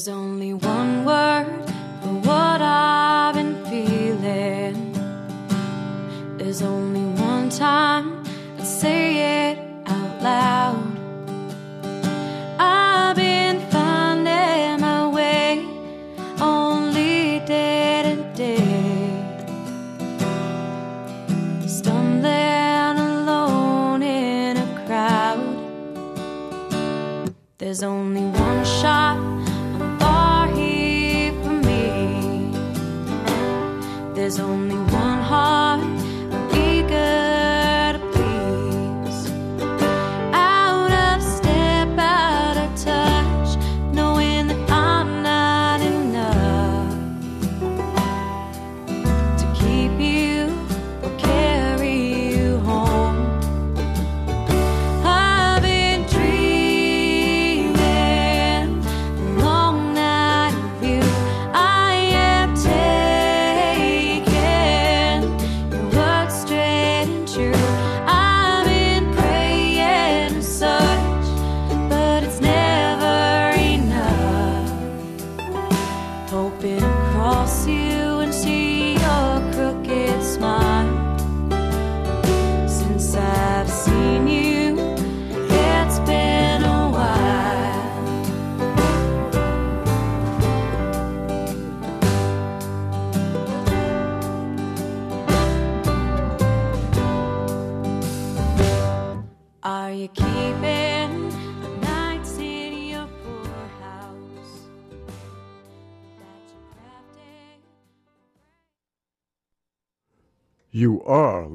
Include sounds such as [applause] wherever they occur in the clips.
There's only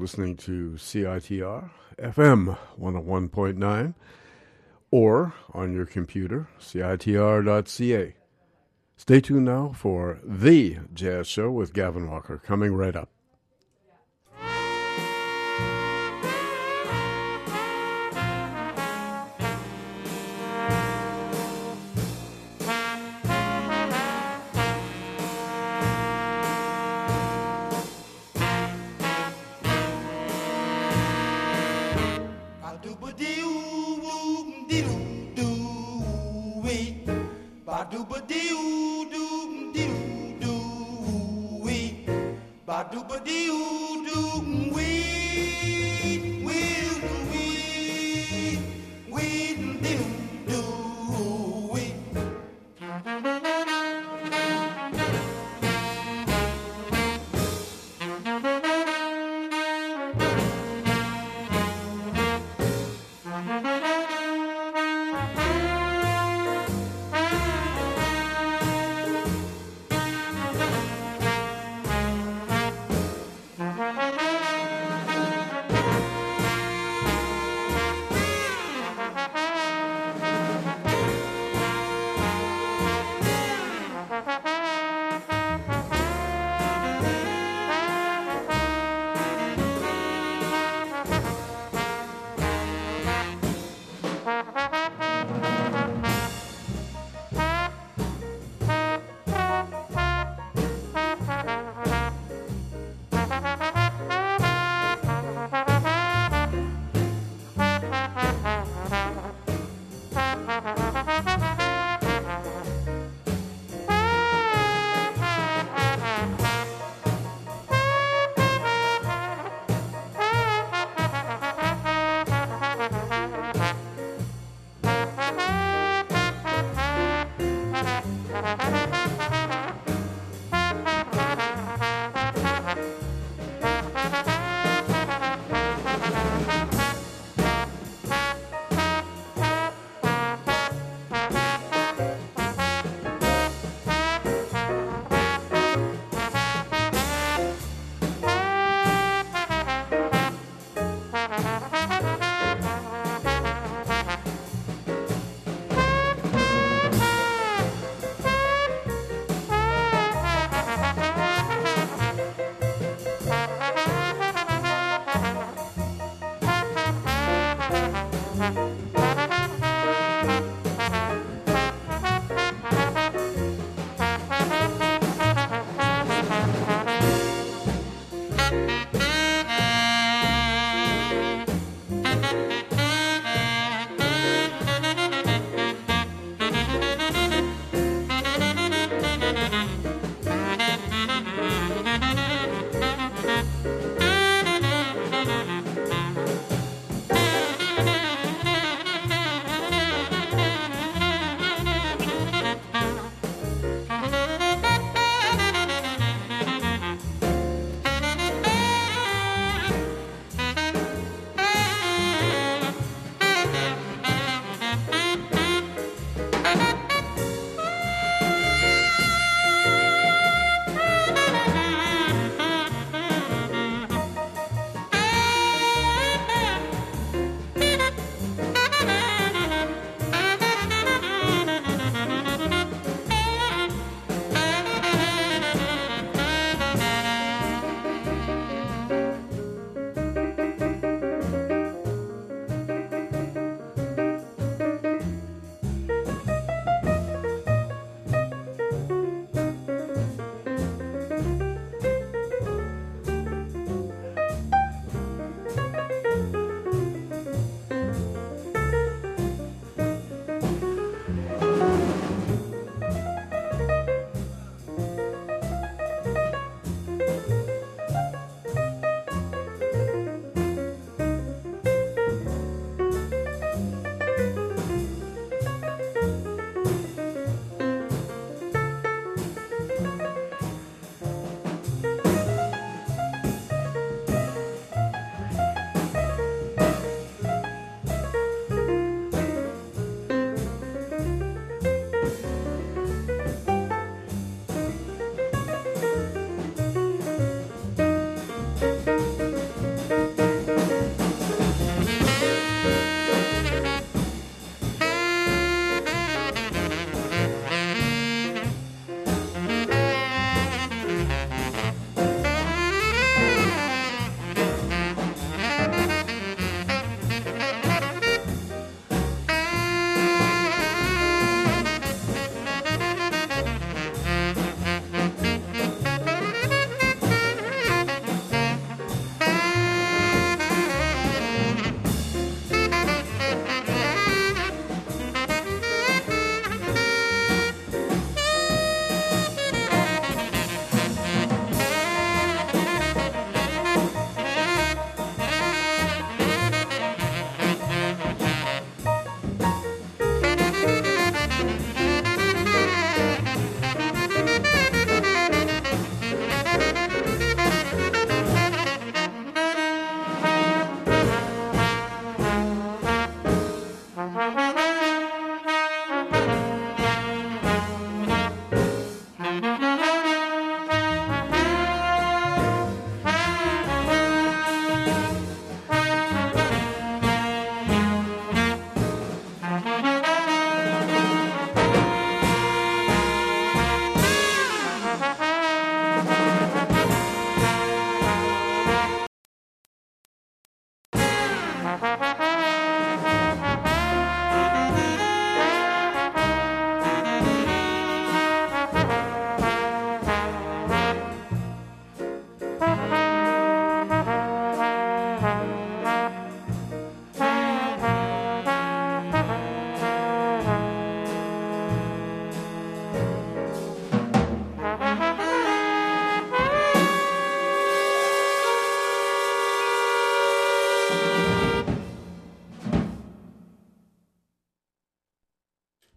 listening to CITR FM 101.9 or on your computer, CITR.ca. Stay tuned now for The Jazz Show with Gavin Walker coming right up.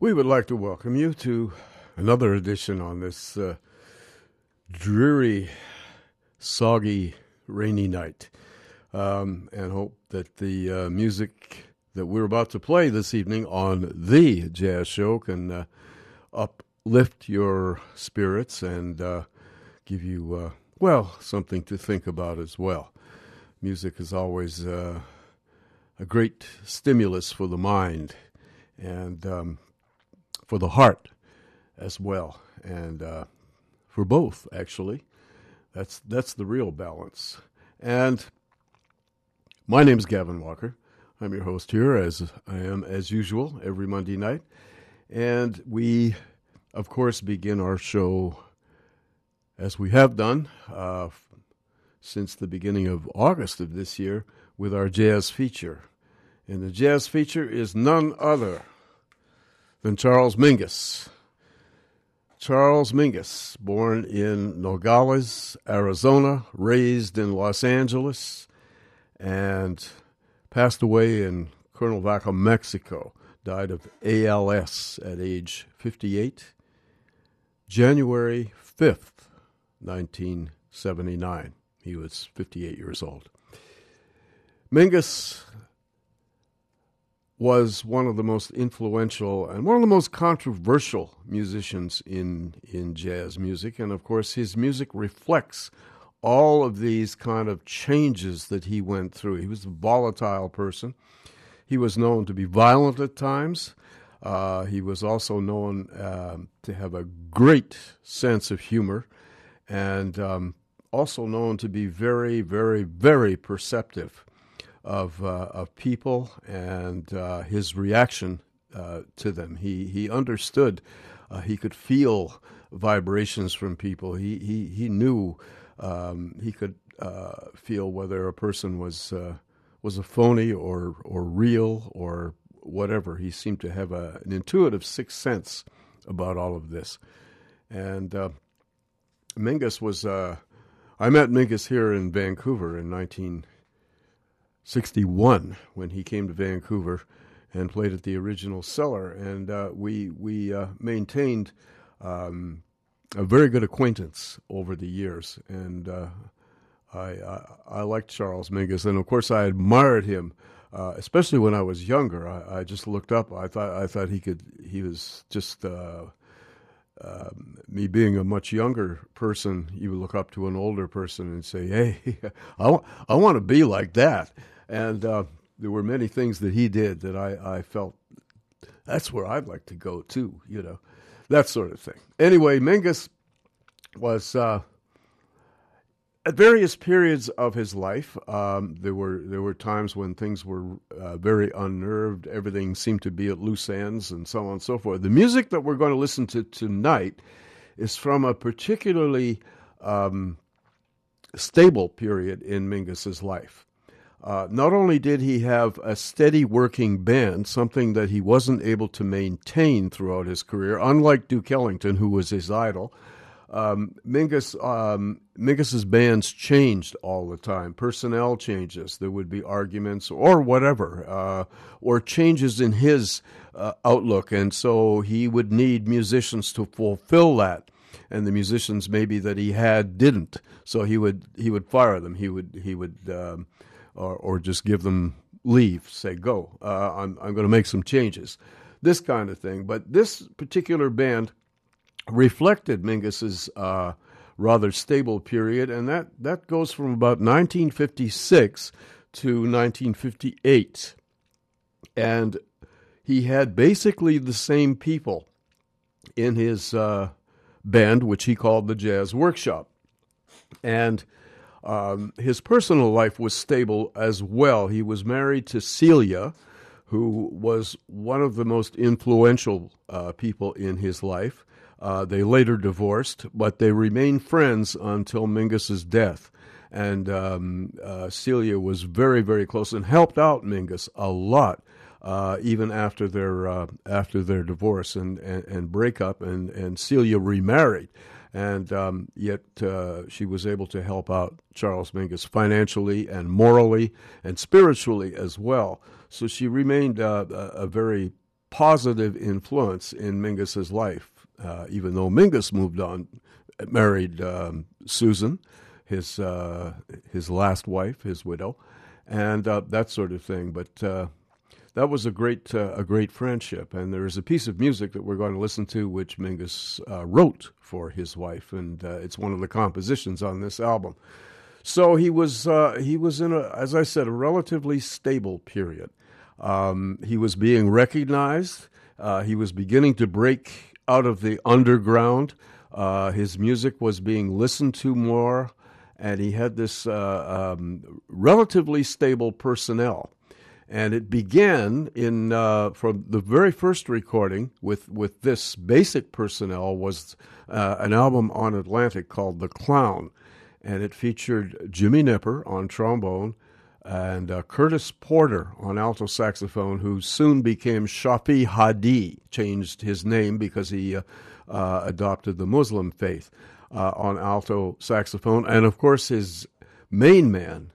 We would like to welcome you to another edition on this uh, dreary, soggy, rainy night, um, and hope that the uh, music that we're about to play this evening on the Jazz Show can uh, uplift your spirits and uh, give you, uh, well, something to think about as well. Music is always uh, a great stimulus for the mind. And um, for the heart as well, and uh, for both actually. That's that's the real balance. And my name is Gavin Walker. I'm your host here, as I am as usual every Monday night, and we, of course, begin our show as we have done uh, since the beginning of August of this year with our jazz feature. And the jazz feature is none other than Charles Mingus. Charles Mingus, born in Nogales, Arizona, raised in Los Angeles, and passed away in Cuernavaca, Mexico. Died of ALS at age 58, January 5th, 1979. He was 58 years old. Mingus was one of the most influential and one of the most controversial musicians in in jazz music. And of course his music reflects all of these kind of changes that he went through. He was a volatile person. He was known to be violent at times. Uh, he was also known uh, to have a great sense of humor and um, also known to be very very very perceptive of uh, of people and uh, his reaction uh, to them. He he understood. Uh, he could feel vibrations from people. He he he knew. Um, he could uh, feel whether a person was uh, was a phony or or real or whatever. He seemed to have a, an intuitive sixth sense about all of this. And Mingus was. I met Mingus here in Vancouver in 19- 61 when he came to Vancouver and played at the original cellar. And uh, we, we uh, maintained um, a very good acquaintance over the years. And uh, I, I, I, liked Charles Mingus. And of course, I admired him. Uh, especially when I was younger, I, I, just looked up. I thought I thought he could. He was just uh, me being a much younger person, you would look up to an older person and say, "Hey, [laughs] I, w- I want to be like that." And uh, there were many things that he did that I, I felt that's where I'd like to go too, you know, that sort of thing. Anyway, Mingus was uh, at various periods of his life. Um, there were there were times when things were uh, very unnerved. Everything seemed to be at loose ends, and so on and so forth. The music that we're going to listen to tonight is from a particularly um, stable period in Mingus's life. Uh, not only did he have a steady working band, something that he wasn't able to maintain throughout his career, unlike Duke Ellington, who was his idol. Um, Mingus, um, Mingus's bands changed all the time. Personnel changes. There would be arguments or whatever, uh, or changes in his uh, outlook, and so he would need musicians to fulfill that. And the musicians maybe that he had didn't, so he would he would fire them. He would he would um, or, or just give them leave, say, go, uh, I'm, I'm going to make some changes, this kind of thing. But this particular band reflected Mingus's uh, rather stable period, and that, that goes from about 1956 to 1958. And he had basically the same people in his uh, band, which he called the Jazz Workshop. And Um, his personal life was stable as well. He was married to Celia, who was one of the most influential uh, people in his life. Uh, they later divorced, but they remained friends until Mingus's death. And um, uh, Celia was very, very close and helped out Mingus a lot, uh, even after their uh, after their divorce and, and, and breakup. And, and Celia remarried, and um, yet uh, she was able to help out Charles Mingus financially and morally and spiritually as well. So she remained uh, a, a very positive influence in Mingus's life uh, even though Mingus moved on, married um, Susan, his uh, his last wife, his widow, and uh, that sort of thing. But uh, that was a great uh, a great friendship. And there is a piece of music that we're going to listen to, which Mingus uh, wrote for his wife, and it's one of the compositions on this album. So he was he was in a, as I said, a relatively stable period. Um, he was being recognized. he was beginning to break out of the underground. Uh, his music was being listened to more, and he had this uh, um, relatively stable personnel. And it began in uh, from the very first recording with, with this basic personnel was uh, an album on Atlantic called The Clown, and it featured Jimmy Knepper on trombone, and uh, Curtis Porter on alto saxophone, who soon became Shafi Hadi, changed his name because he uh, uh, adopted the Muslim faith uh, on alto saxophone, and of course his main man,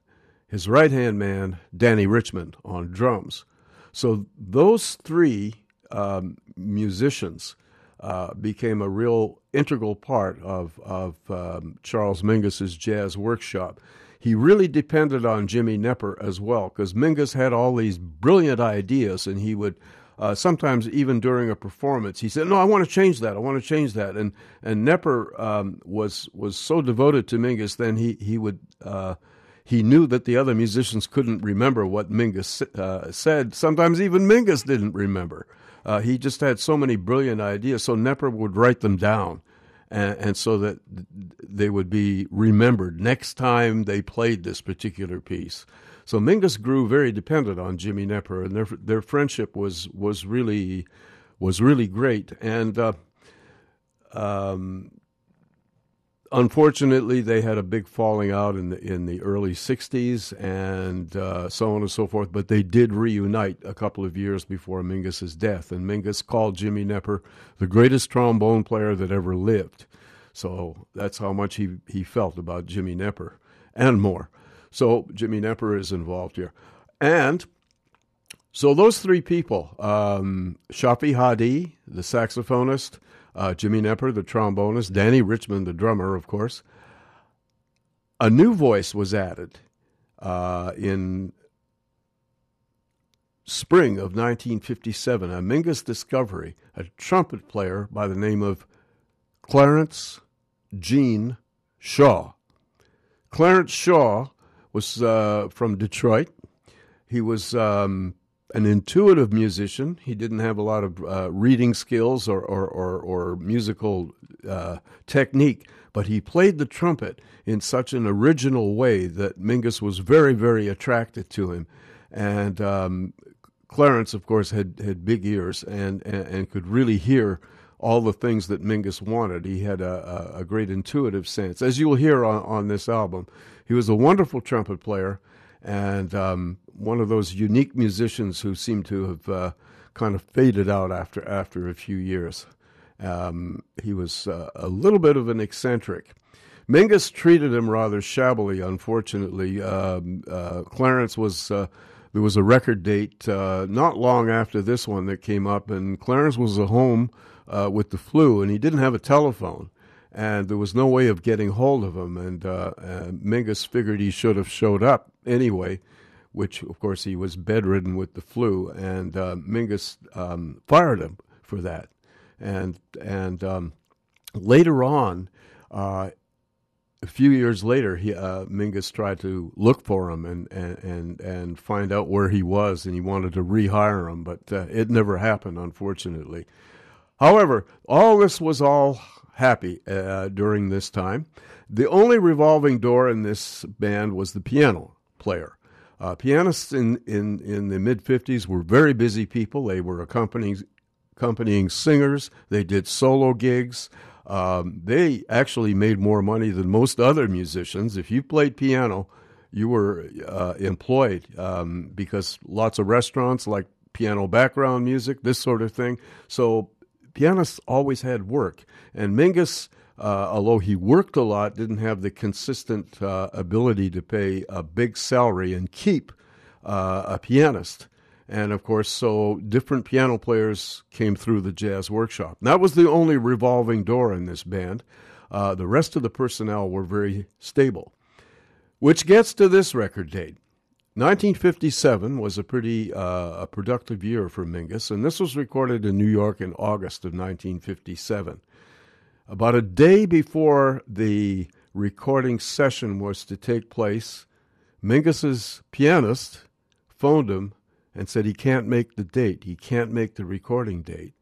his right hand man, Dannie Richmond on drums. So those three um, musicians uh, became a real integral part of, of um, Charles Mingus's jazz workshop he really depended on Jimmy Knepper as well, because Mingus had all these brilliant ideas, and he would uh, sometimes even during a performance, he said, "No, I want to change that. I want to change that." And and Knepper um, was was so devoted to Mingus, then he he would. Uh, he knew that the other musicians couldn't remember what Mingus uh, said. Sometimes even Mingus didn't remember. Uh, he just had so many brilliant ideas, so Knepper would write them down and, and, so that they would be remembered next time they played this particular piece. So Mingus grew very dependent on Jimmy Knepper, and their their friendship was was really was really great. And uh, um, unfortunately, they had a big falling out in the in the early '60s, and uh, so on and so forth. But they did reunite a couple of years before Mingus's death, and Mingus called Jimmy Knepper the greatest trombone player that ever lived. So that's how much he he felt about Jimmy Knepper, and more. So Jimmy Knepper is involved here, and so those three people, um, Shafi Hadi, the saxophonist, uh, Jimmy Knepper, the trombonist, Dannie Richmond, the drummer, of course. A new voice was added uh, in spring of 1957, a Mingus discovery, a trumpet player by the name of Clarence Gene Shaw. Clarence Shaw was uh, from Detroit. He was um, an intuitive musician. He didn't have a lot of uh, reading skills or, or, or, or musical uh, technique, but he played the trumpet in such an original way that Mingus was very, very attracted to him. And um, Clarence, of course, had, had big ears and, and, and, could really hear all the things that Mingus wanted. He had a, a, a great intuitive sense. As you'll hear on, on this album, he was a wonderful trumpet player and um, one of those unique musicians who seem to have uh, kind of faded out after after a few years. Um, he was uh, a little bit of an eccentric. Mingus treated him rather shabbily, unfortunately. Um, uh, Clarence was uh, there was a record date uh, not long after this one that came up, and Clarence was at home with the flu, and he didn't have a telephone and there was no way of getting hold of him. And uh, uh, Mingus figured he should have showed up anyway, which of course he was bedridden with the flu, and uh, Mingus um, fired him for that. And and um, later on, uh, a few years later, he uh, Mingus tried to look for him and, and and and find out where he was, and he wanted to rehire him, but uh, it never happened, unfortunately. However, all this was all happy uh, during this time. The only revolving door in this band was the piano player. Uh, pianists in, in, in the mid 50s were very busy people. They were accompanying, accompanying singers, they did solo gigs. Um, they actually made more money than most other musicians. If you played piano, you were uh, employed um, because lots of restaurants like piano background music, this sort of thing. So pianists always had work. And Mingus, uh, although he worked a lot, didn't have the consistent uh, ability to pay a big salary and keep uh, a pianist. And of course, so different piano players came through the jazz workshop. that was the only revolving door in this band. Uh, the rest of the personnel were very stable. Which gets to this record date. 1957 was a pretty uh, a productive year for Mingus, and this was recorded in New York in August of 1957. About a day before the recording session was to take place, Mingus's pianist phoned him and said he can't make the date. He can't make the recording date.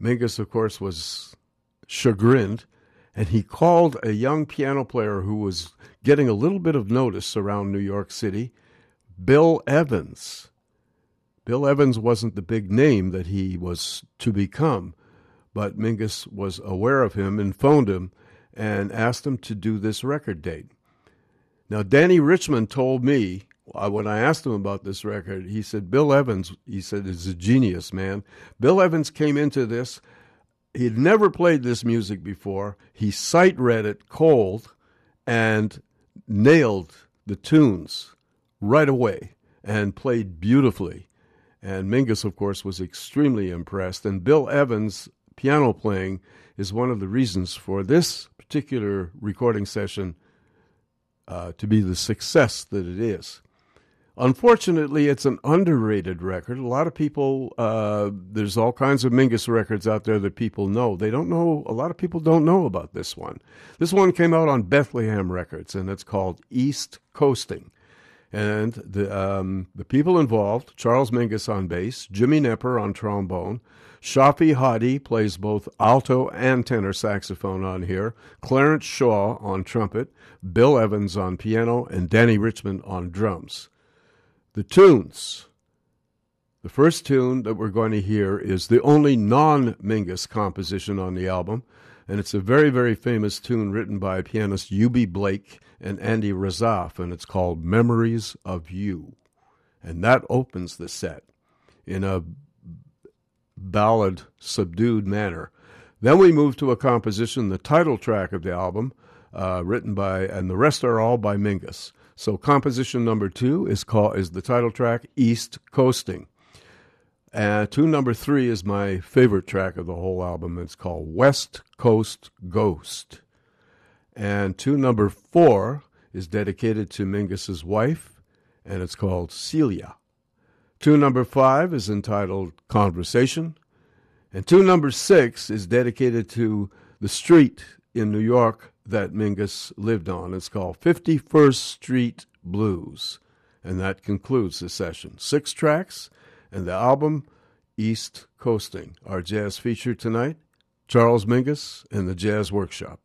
Mingus, of course, was chagrined, and he called a young piano player who was getting a little bit of notice around New York City Bill Evans. Bill Evans wasn't the big name that he was to become, but Mingus was aware of him and phoned him and asked him to do this record date. Now, Dannie Richmond told me uh, when I asked him about this record, he said, Bill Evans, he said, is a genius, man. Bill Evans came into this, he'd never played this music before. He sight read it cold and nailed the tunes right away and played beautifully. And Mingus, of course, was extremely impressed. And Bill Evans' piano playing is one of the reasons for this particular recording session uh, to be the success that it is. Unfortunately, it's an underrated record. A lot of people, uh, there's all kinds of Mingus records out there that people know. They don't know, a lot of people don't know about this one. This one came out on Bethlehem Records, and it's called East Coasting. And the, um, the people involved Charles Mingus on bass, Jimmy Knepper on trombone, Shafi Hadi plays both alto and tenor saxophone on here, Clarence Shaw on trumpet, Bill Evans on piano, and Dannie Richmond on drums. The tunes. The first tune that we're going to hear is the only non Mingus composition on the album, and it's a very, very famous tune written by pianist Eubie Blake and Andy Razaf, and it's called Memories of You. And that opens the set in a ballad, subdued manner. Then we move to a composition, the title track of the album, uh, written by, and the rest are all by Mingus. So composition number two is called is the title track, East Coasting. And tune number three is my favorite track of the whole album. It's called West Coast Ghost. And tune number four is dedicated to Mingus's wife, and it's called Celia. Tune number five is entitled Conversation. And tune number six is dedicated to the street in New York that Mingus lived on. It's called 51st Street Blues. And that concludes the session. Six tracks, and the album East Coasting. Our jazz feature tonight Charles Mingus and the Jazz Workshop.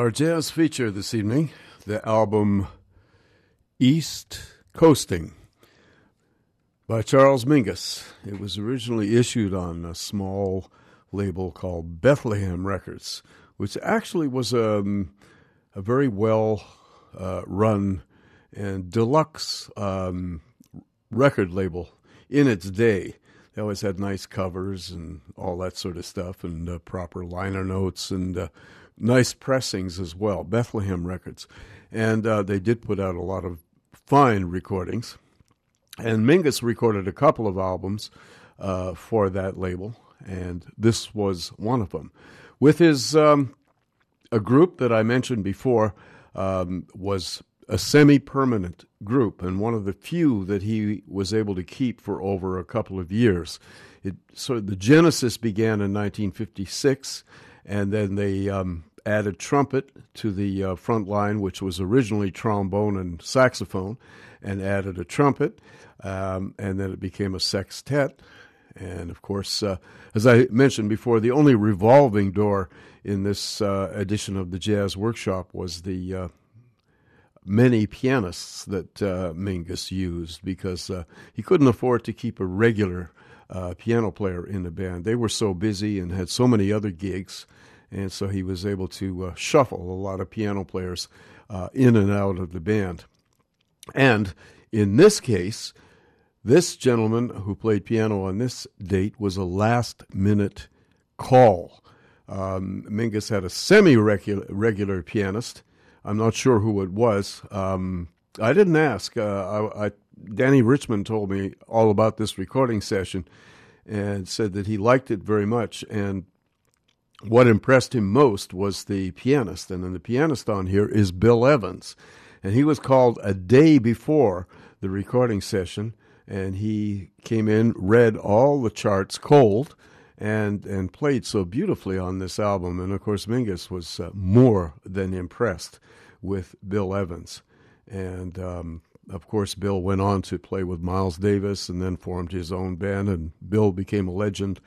Our jazz feature this evening, the album East Coasting by Charles Mingus. It was originally issued on a small label called Bethlehem Records, which actually was a, um, a very well uh, run and deluxe um, record label in its day. They always had nice covers and all that sort of stuff, and uh, proper liner notes and uh, nice pressings as well, Bethlehem Records. And uh, they did put out a lot of fine recordings. And Mingus recorded a couple of albums uh, for that label, and this was one of them. With his um, a group that I mentioned before um, was a semi-permanent group, and one of the few that he was able to keep for over a couple of years. It, so the genesis began in 1956, and then they um, added trumpet to the uh, front line, which was originally trombone and saxophone, and added a trumpet, um, and then it became a sextet. And of course, uh, as I mentioned before, the only revolving door in this uh, edition of the Jazz Workshop was the uh, many pianists that uh, Mingus used because uh, he couldn't afford to keep a regular uh, piano player in the band. They were so busy and had so many other gigs and so he was able to uh, shuffle a lot of piano players uh, in and out of the band. And in this case, this gentleman who played piano on this date was a last minute call. Um, Mingus had a semi regular pianist. I'm not sure who it was. Um, I didn't ask. Uh, I, I, Dannie Richmond told me all about this recording session and said that he liked it very much. And what impressed him most was the pianist, and then the pianist on here is Bill Evans, and he was called a day before the recording session, and he came in, read all the charts cold, and and played so beautifully on this album. And of course, Mingus was uh, more than impressed with Bill Evans, and um, of course, Bill went on to play with Miles Davis and then formed his own band, and Bill became a legend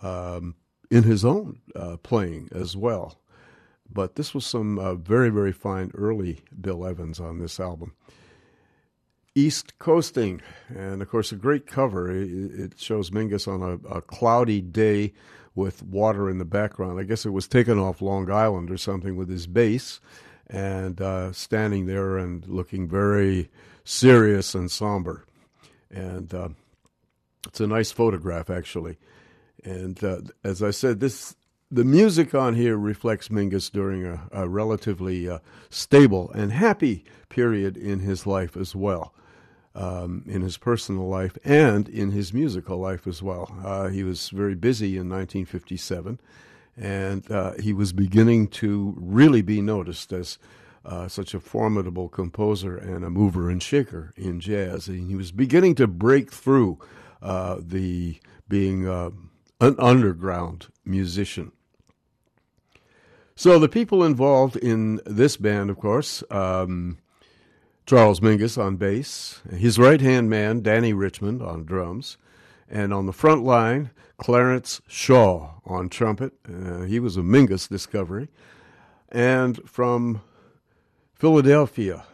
um, in his own uh, playing as well. But this was some uh, very, very fine early Bill Evans on this album. East Coasting, and of course, a great cover. It shows Mingus on a, a, cloudy day with water in the background. I guess it was taken off Long Island or something with his bass and uh, standing there and looking very serious and somber. And uh, it's a nice photograph, actually. And uh, as I said, this the music on here reflects Mingus during a, a relatively uh, stable and happy period in his life as well, um, in his personal life and in his musical life as well. Uh, he was very busy in 1957, and uh, he was beginning to really be noticed as uh, such a formidable composer and a mover and shaker in jazz. And he was beginning to break through uh, the being uh, an underground musician. So the people involved in this band, of course, um, Charles Mingus on bass, his right hand man, Dannie Richmond, on drums, and on the front line, Clarence Shaw on trumpet. Uh, he was a Mingus discovery. And from Philadelphia,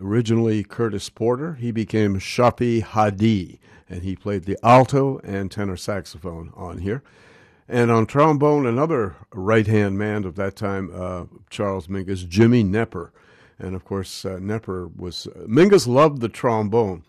originally Curtis Porter, he became Shafi Hadi, and he played the alto and tenor saxophone on here. And on trombone, another right hand man of that time, uh, Charles Mingus, Jimmy Knepper. And of course, uh, Knepper was. Uh, Mingus loved the trombone.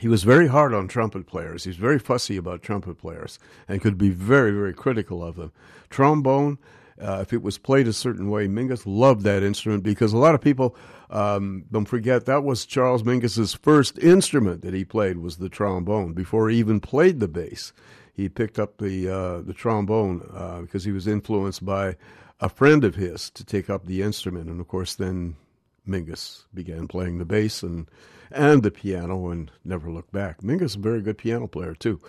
He was very hard on trumpet players. He was very fussy about trumpet players and could be very, very critical of them. Trombone, uh, if it was played a certain way, Mingus loved that instrument because a lot of people um, don't forget that was Charles Mingus's first instrument that he played was the trombone. Before he even played the bass he picked up the uh, the trombone uh, because he was influenced by a friend of his to take up the instrument, and of course, then Mingus began playing the bass and and the piano and never looked back. Mingus is a very good piano player too,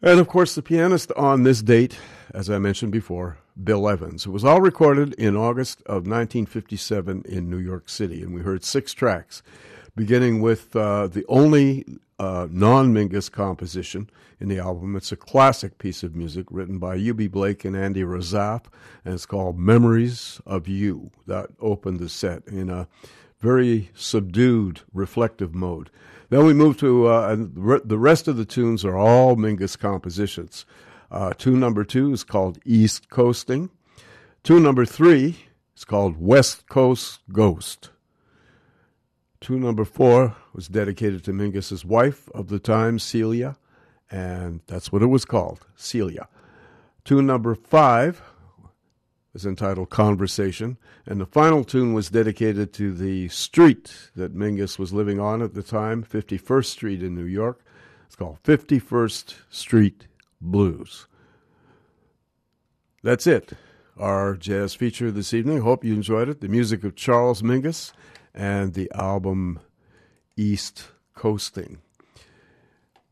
and of course, the pianist on this date, as I mentioned before, Bill Evans. It was all recorded in August of 1957 in New York City, and we heard six tracks beginning with uh, the only uh, non Mingus composition in the album. It's a classic piece of music written by Eubie Blake and Andy Razaf, and it's called Memories of You. That opened the set in a very subdued, reflective mode. Then we move to uh, the rest of the tunes are all Mingus compositions. Uh, tune number two is called East Coasting. Tune number three is called West Coast Ghost. Tune number four was dedicated to Mingus's wife of the time, Celia, and that's what it was called, Celia. Tune number five is entitled Conversation, and the final tune was dedicated to the street that Mingus was living on at the time, 51st Street in New York. It's called 51st Street Blues. That's it. Our jazz feature this evening. Hope you enjoyed it. The music of Charles Mingus and the album East Coasting.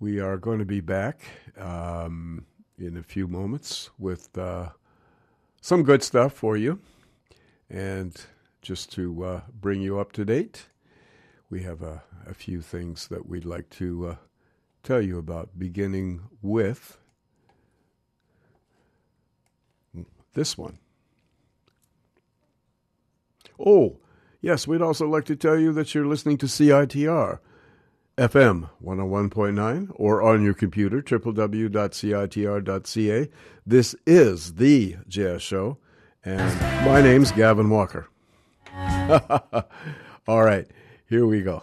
We are going to be back um, in a few moments with uh, some good stuff for you. And just to uh, bring you up to date, we have a, a few things that we'd like to uh, tell you about, beginning with this one. Oh, Yes, we'd also like to tell you that you're listening to CITR FM 101.9 or on your computer, www.citr.ca. This is the Jazz Show, and my name's Gavin Walker. [laughs] All right, here we go.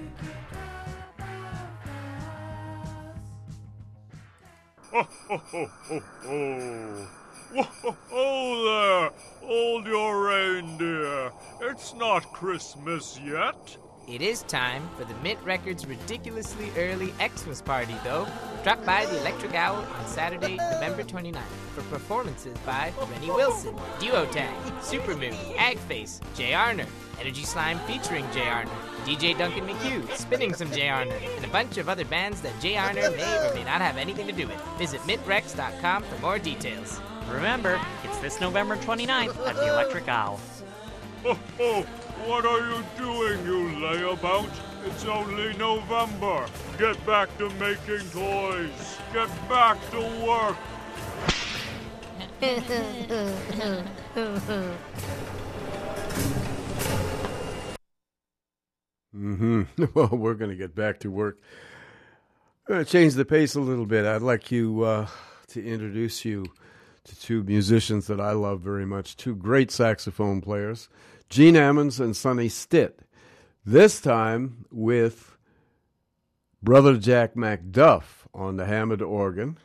ho, ho, ho, ho, ho. Whoa there! Hold your reindeer. It's not Christmas yet. It is time for the Mint Records ridiculously early Xmas party, though. Drop by the Electric Owl on Saturday, November 29th for performances by Renny Wilson, Duo Tang, Supermoon, Agface, Jay Arner, Energy Slime featuring Jay Arner, DJ Duncan McHugh, spinning some Jay Arner, and a bunch of other bands that Jay Arner may or may not have anything to do with. Visit mintrecs.com for more details. Remember, it's this November 29th at the Electric Owl. Ho, ho. What are you doing, you layabout? It's only November. Get back to making toys. Get back to work. [laughs] hmm [laughs] Well, we're going to get back to work. I'm going to change the pace a little bit. I'd like you uh, to introduce you to two musicians that I love very much, two great saxophone players, Gene Ammons and Sonny Stitt. This time with Brother Jack McDuff on the Hammond organ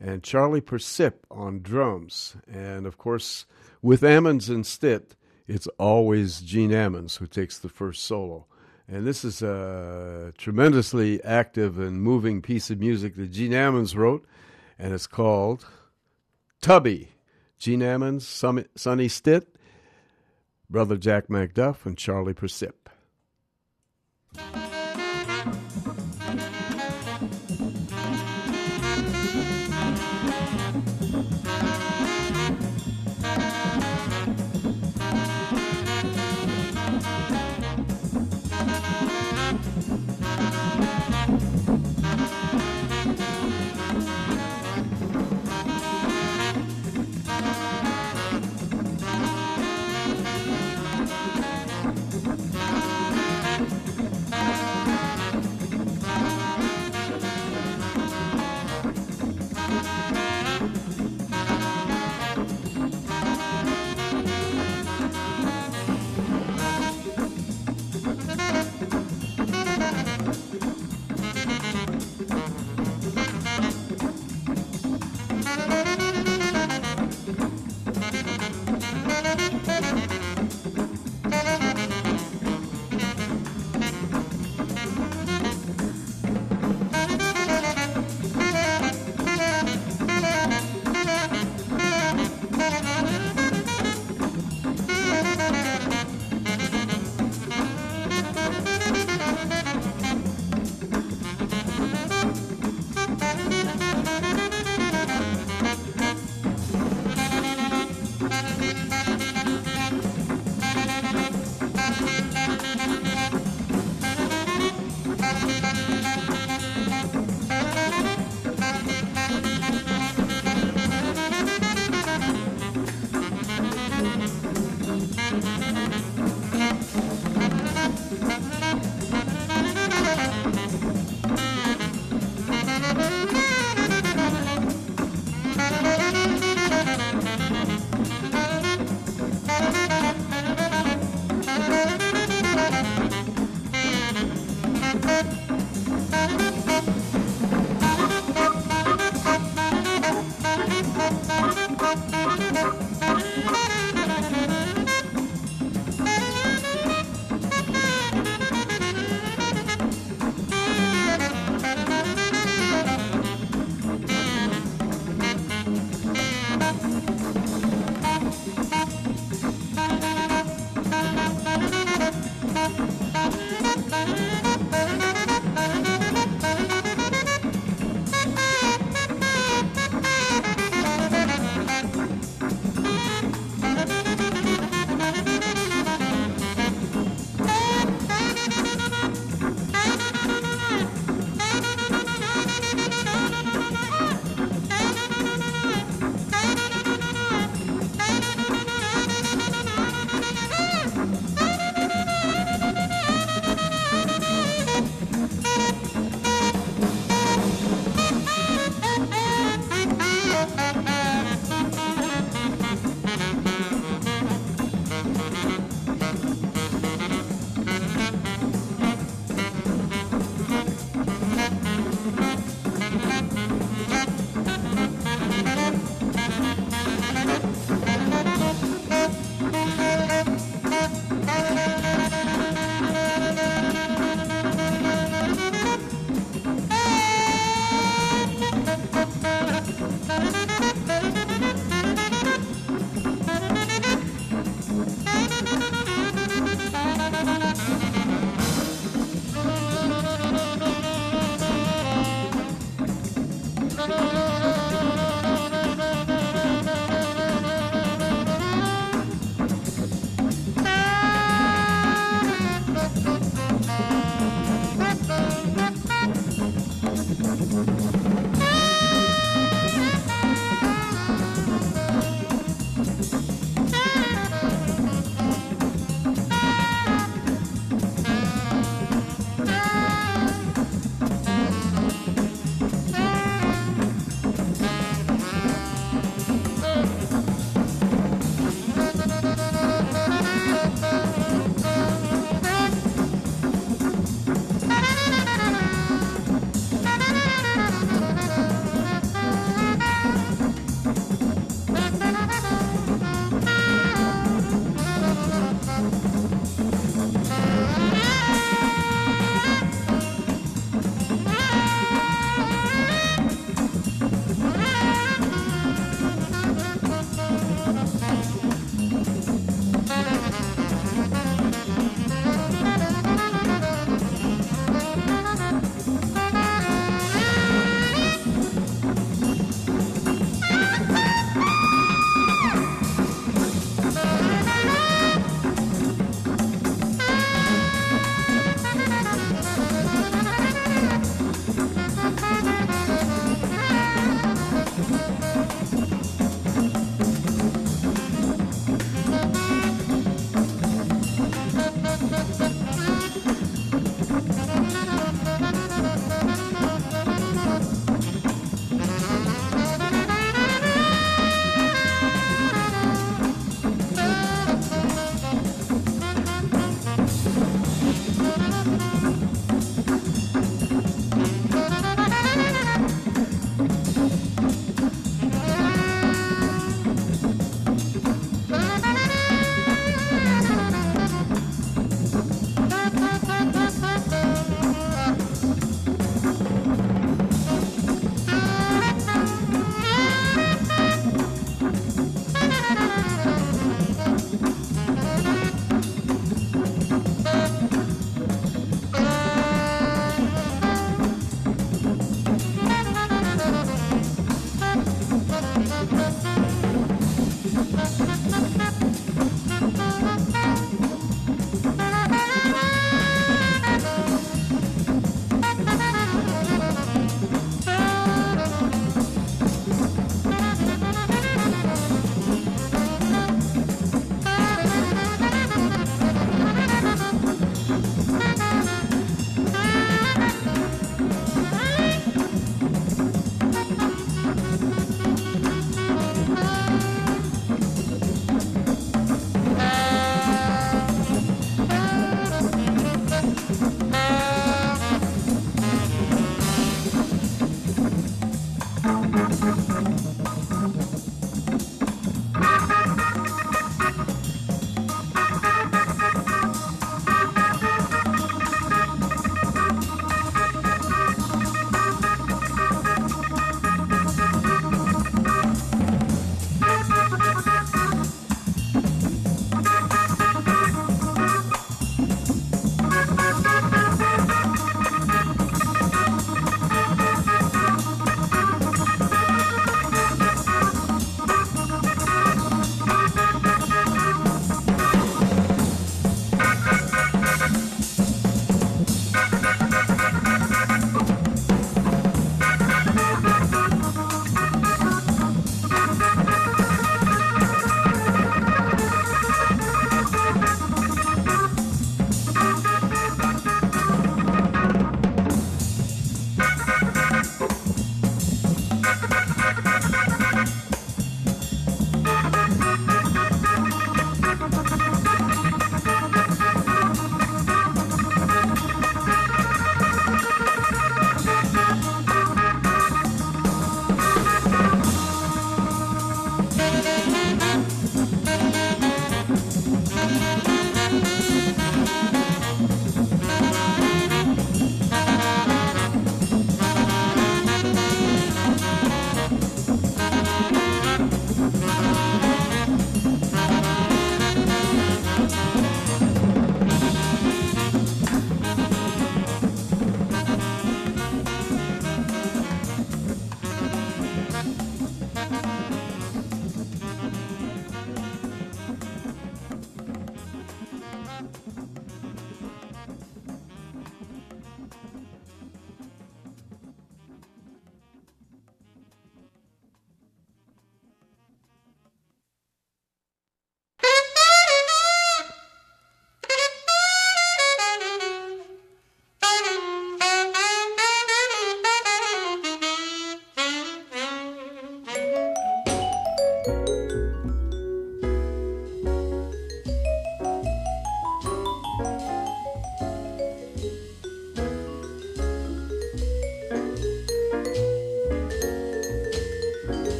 and Charlie Persip on drums. And of course, with Ammons and Stitt, it's always Gene Ammons who takes the first solo. And this is a tremendously active and moving piece of music that Gene Ammons wrote, and it's called Tubby. Gene Ammons, Sonny Stitt, Brother Jack McDuff, and Charlie Persip.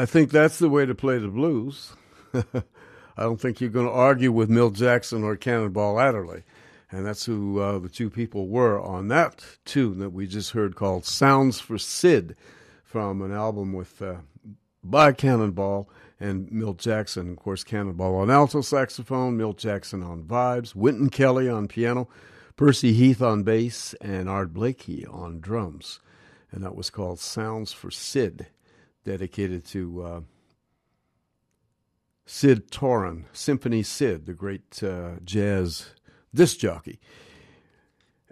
I think that's the way to play the blues. [laughs] I don't think you're going to argue with Milt Jackson or Cannonball Adderley. And that's who uh, the two people were on that tune that we just heard called Sounds for Sid from an album with uh, by Cannonball and Milt Jackson. Of course, Cannonball on alto saxophone, Milt Jackson on vibes, Wynton Kelly on piano, Percy Heath on bass, and Art Blakey on drums. And that was called Sounds for Sid, dedicated to uh, Sid Torin, Symphony Sid, the great uh, jazz disc jockey.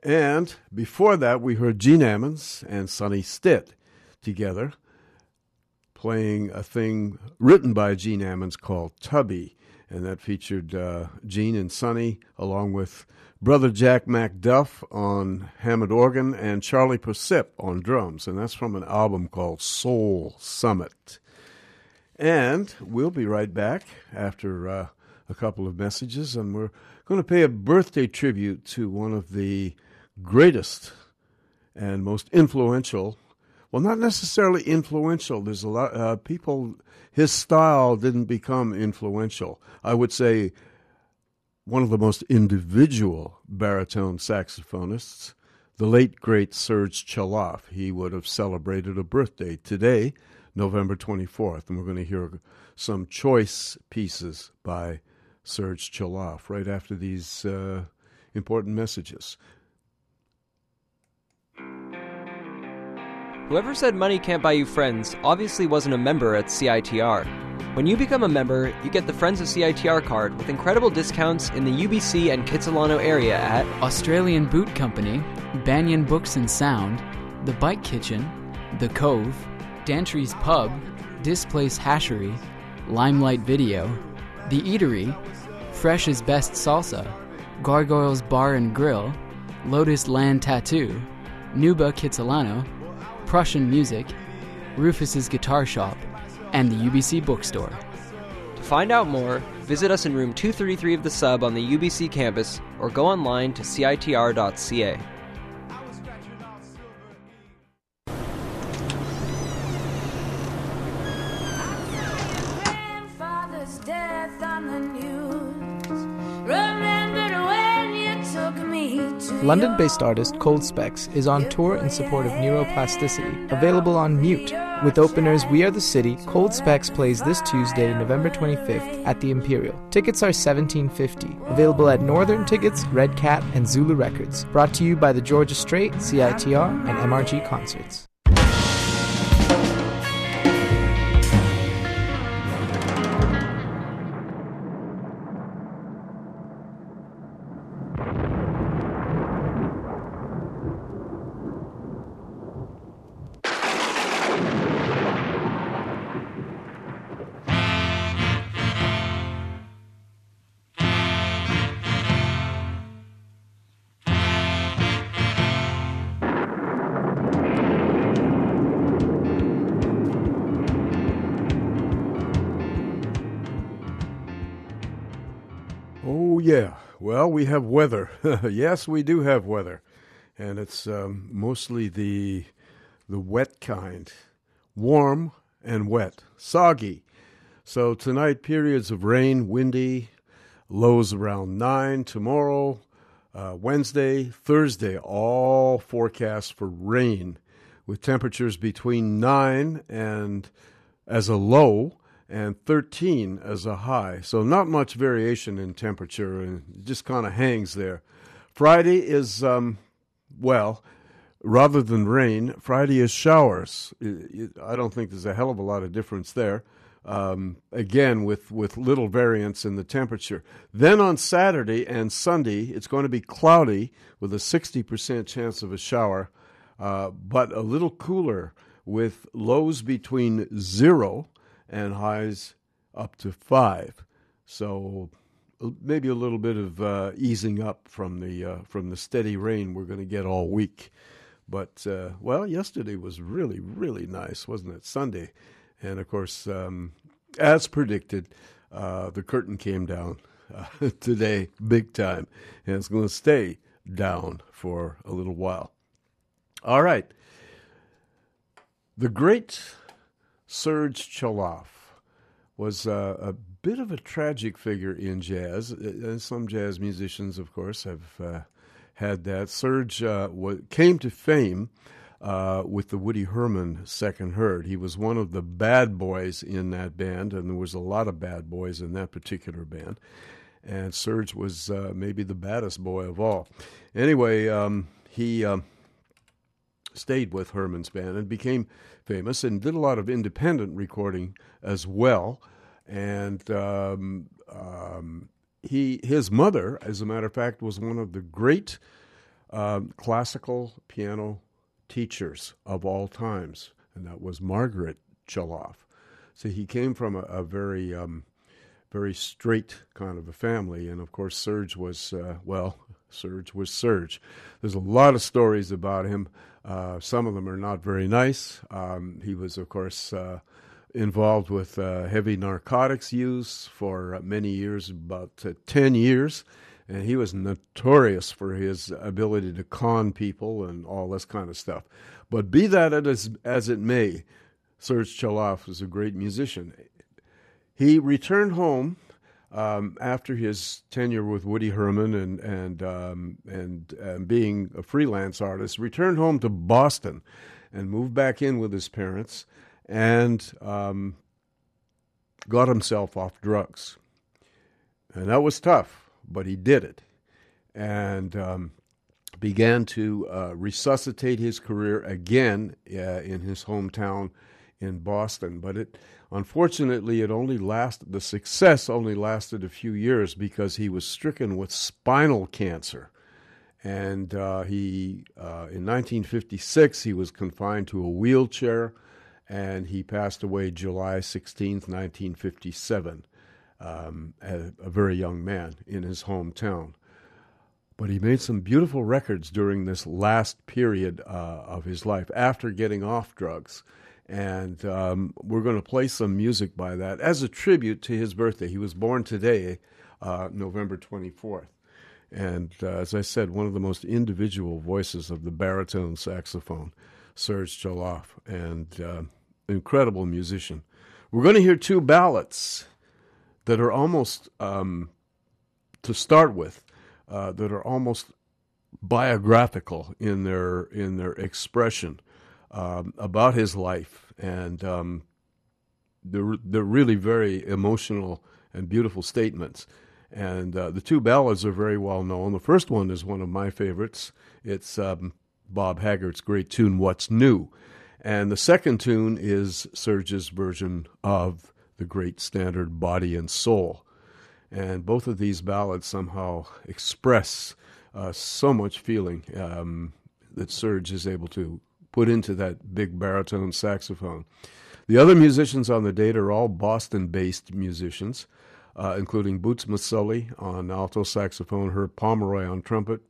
And before that, we heard Gene Ammons and Sonny Stitt together playing a thing written by Gene Ammons called Tubby. And that featured uh, Gene and Sonny along with brother Jack McDuff on Hammond organ and Charlie Persip on drums. And that's from an album called Soul Summit. And we'll be right back after uh, a couple of messages, and we're going to pay a birthday tribute to one of the greatest and most influential. Well, not necessarily influential. There's a lot uh, people. His style didn't become influential. I would say one of the most individual baritone saxophonists, the late great Serge Chaloff. He would have celebrated a birthday today, November 24th, and we're going to hear some choice pieces by Serge Chaloff right after these uh, important messages. Whoever said money can't buy you friends obviously wasn't a member at CITR. When you become a member, you get the Friends of CITR card with incredible discounts in the UBC and Kitsilano area at Australian Boot Company, Banyan Books and Sound, The Bike Kitchen, The Cove, Dantry's Pub, Displace Hashery, Limelight Video, The Eatery, Fresh is Best Salsa, Gargoyles Bar and Grill, Lotus Land Tattoo, Nuba Kitsilano, Prussin Music, Rufus's Guitar Shop, and the UBC Bookstore. To find out more, visit us in room 233 of the sub on the UBC campus or go online to citr.ca. London based artist Cold Specks is on tour in support of neuroplasticity, available on Mute. With openers We Are the City, Cold Specks plays this Tuesday, November 25th at the Imperial. Tickets are $17.50. Available at Northern Tickets, Red Cat, and Zulu Records. Brought to you by the Georgia Straight, CITR, and MRG Concerts. We have weather. [laughs] yes, we do have weather. And it's um, mostly the, the wet kind warm and wet, soggy. So tonight, periods of rain, windy, lows around 9. Tomorrow, uh, Wednesday, Thursday, all forecast for rain with temperatures between 9 and as a low and 13 as a high. So not much variation in temperature and just kind of hangs there. Friday is, um, well, rather than rain, Friday is showers. I don't think there's a hell of a lot of difference there. Um, again, with, with little variance in the temperature. Then on Saturday and Sunday, it's going to be cloudy with a 60% chance of a shower, uh, but a little cooler with lows between zero and highs up to five. So maybe a little bit of uh, easing up from the uh, from the steady rain we're going to get all week. But uh, well, yesterday was really really nice, wasn't it? Sunday, and of course, um, as predicted, uh, the curtain came down uh, [laughs] today, big time, and it's going to stay down for a little while. All right, the great Serge Chaloff was uh, a bit of a tragic figure in jazz. Uh, some jazz musicians, of course, have uh, had that. Serge uh, came to fame uh, with the Woody Herman Second Herd. He was one of the bad boys in that band, and there was a lot of bad boys in that particular band. And Serge was uh, maybe the baddest boy of all. Anyway, um, he um, stayed with Herman's band and became famous and did a lot of independent recording as well. And um, um, he, his mother, as a matter of fact, was one of the great uh, classical piano teachers of all times, and that was Margaret Chaloff. So he came from a, a very, um, very straight kind of a family, and of course, Serge was uh, well. [laughs] Serge was Serge. There's a lot of stories about him. Uh, some of them are not very nice. Um, he was, of course, uh, involved with uh, heavy narcotics use for many years, about uh, 10 years and he was notorious for his ability to con people and all this kind of stuff. But be that as, as it may, Serge Chaloff was a great musician. He returned home um, after his tenure with Woody Herman and and um, and, and being a freelance artist. Returned home to Boston and moved back in with his parents and um, got himself off drugs. And that was tough but he did it and um, began to uh, resuscitate his career again uh, in his hometown in Boston. But it, unfortunately, it only lasted. The success only lasted a few years because he was stricken with spinal cancer, and uh, he, uh, in 1956, he was confined to a wheelchair, and he passed away July 16, 1957 um, a, a very young man in his hometown. But he made some beautiful records during this last period uh, of his life after getting off drugs. And um, we're going to play some music by that as a tribute to his birthday. He was born today, uh, November 24th. And uh, as I said, one of the most individual voices of the baritone saxophone, Serge Chaloff, and uh, incredible musician. We're going to hear two ballads that are almost, um, to start with, uh, that are almost biographical in their in their expression um, about his life, and um, they're they're really very emotional and beautiful statements. And uh, the two ballads are very well known. The first one is one of my favorites. It's um, Bob Haggart's great tune, "What's New," and the second tune is Serge's version of the great standard Body and Soul. And both of these ballads somehow express uh, so much feeling um, that Serge is able to put into that big baritone saxophone. The other musicians on the date are all Boston based musicians, uh, including Boots Mussulli on alto saxophone, Herb Pomeroy on trumpet,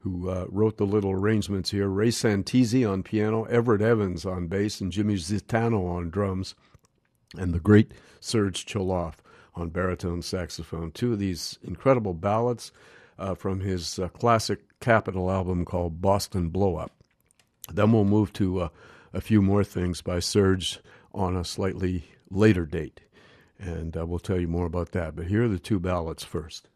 who uh, wrote the little arrangements here, Ray Santisi on piano, Everett Evans on bass, and Jimmy Zitano on drums and the great Serge Chaloff on baritone saxophone. Two of these incredible ballads uh, from his uh, classic Capitol album called Boston Blow Up. Then we'll move to uh, a few more things by Serge on a slightly later date, and uh, we'll tell you more about that. But here are the two ballads first.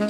We're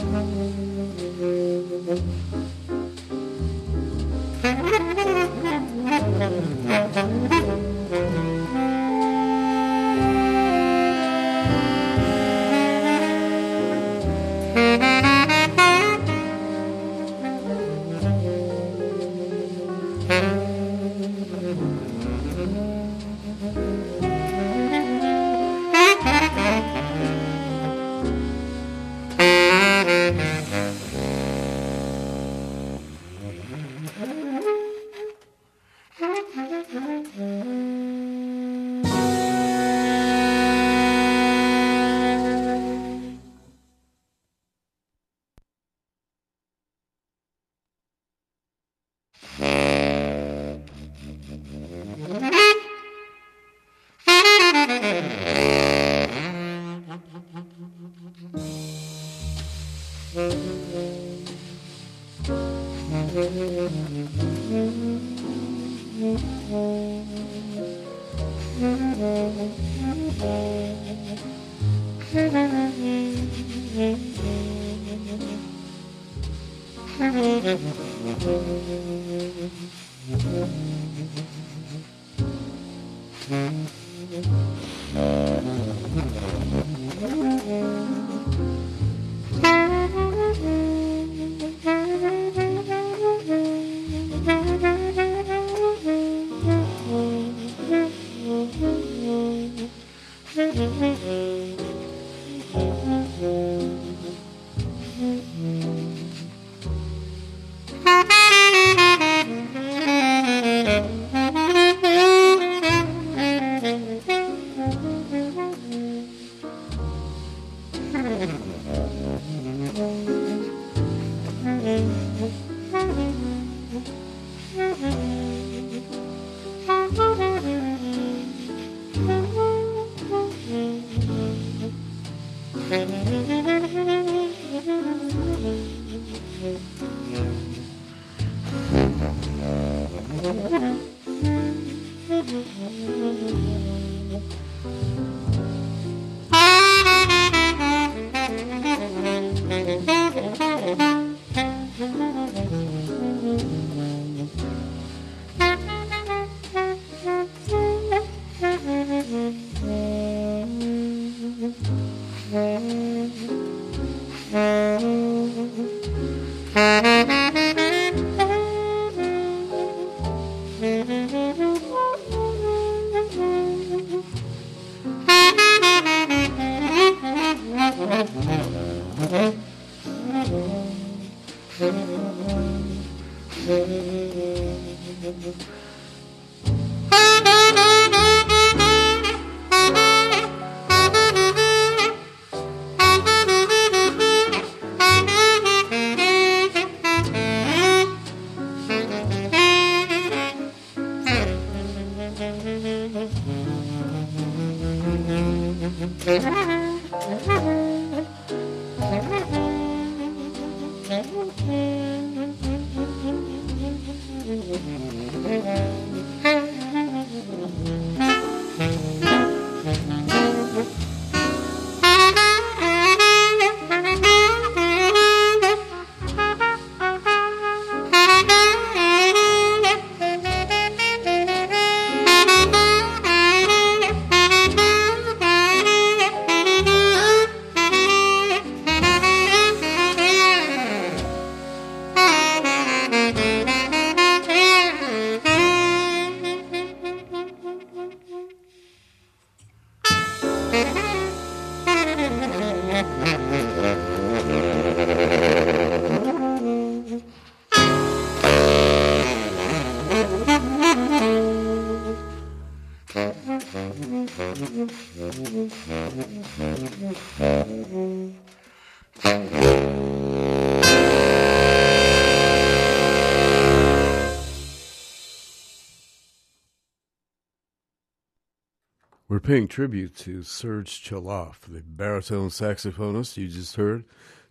paying tribute to Serge Chaloff, the baritone saxophonist you just heard.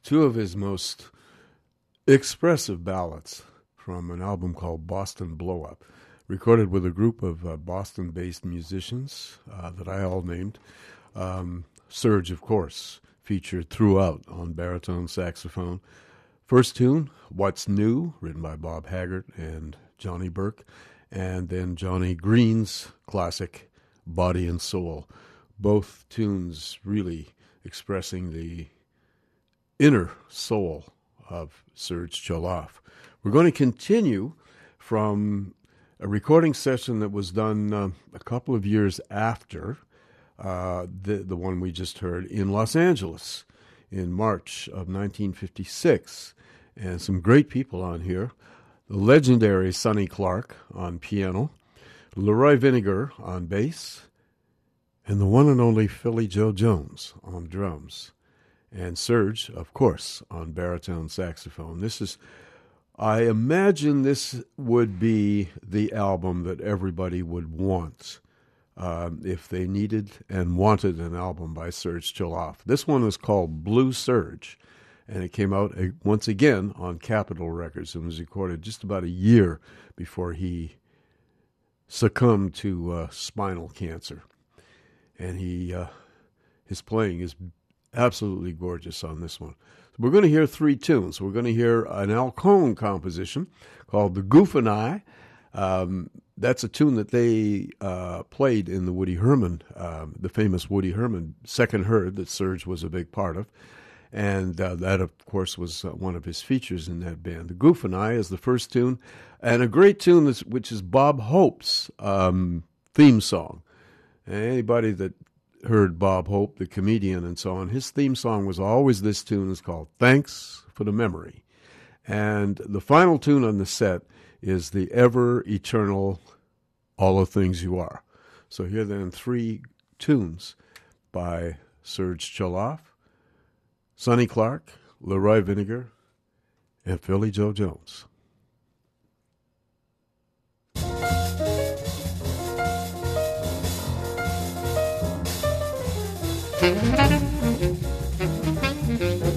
Two of his most expressive ballads from an album called Boston Blow Up. recorded with a group of uh, Boston based musicians uh, that I all named. Um, Serge, of course, featured throughout on baritone saxophone. First tune, What's New, written by Bob Haggart and Johnny Burke, and then Johnny Green's classic, Body and Soul. Both tunes really expressing the inner soul of Serge Chaloff. We're going to continue from a recording session that was done uh, a couple of years after uh, the the one we just heard in Los Angeles in March of 1956, and some great people on here. The legendary Sonny Clark on piano, Leroy Vinnegar on bass, and the one and only Philly Joe Jones on drums, and Serge, of course, on baritone saxophone. This is I imagine this would be the album that everybody would want um, if they needed and wanted an album by Serge Chaloff. This one is called Blue Serge, and it came out uh, once again on Capitol Records and was recorded just about a year before he succumbed to uh, spinal cancer. And he, uh, his playing is absolutely gorgeous on this one. We're going to hear three tunes. We're going to hear an Al Cohn composition called The Goof and I. Um, that's a tune that they uh, played in the Woody Herman, um, the famous Woody Herman second herd that Serge was a big part of. And uh, that, of course, was uh, one of his features in that band. The Goof and I is the first tune, and a great tune that's, which is Bob Hope's um, theme song. Anybody that heard Bob Hope, the comedian, and so on, his theme song was always this tune. It's called Thanks for the Memory. And the final tune on the set is the ever eternal All the Things You Are. So here then three tunes by Serge Chaloff, Sonny Clark, Leroy Vinnegar, and Philly Joe Jones. Thank you.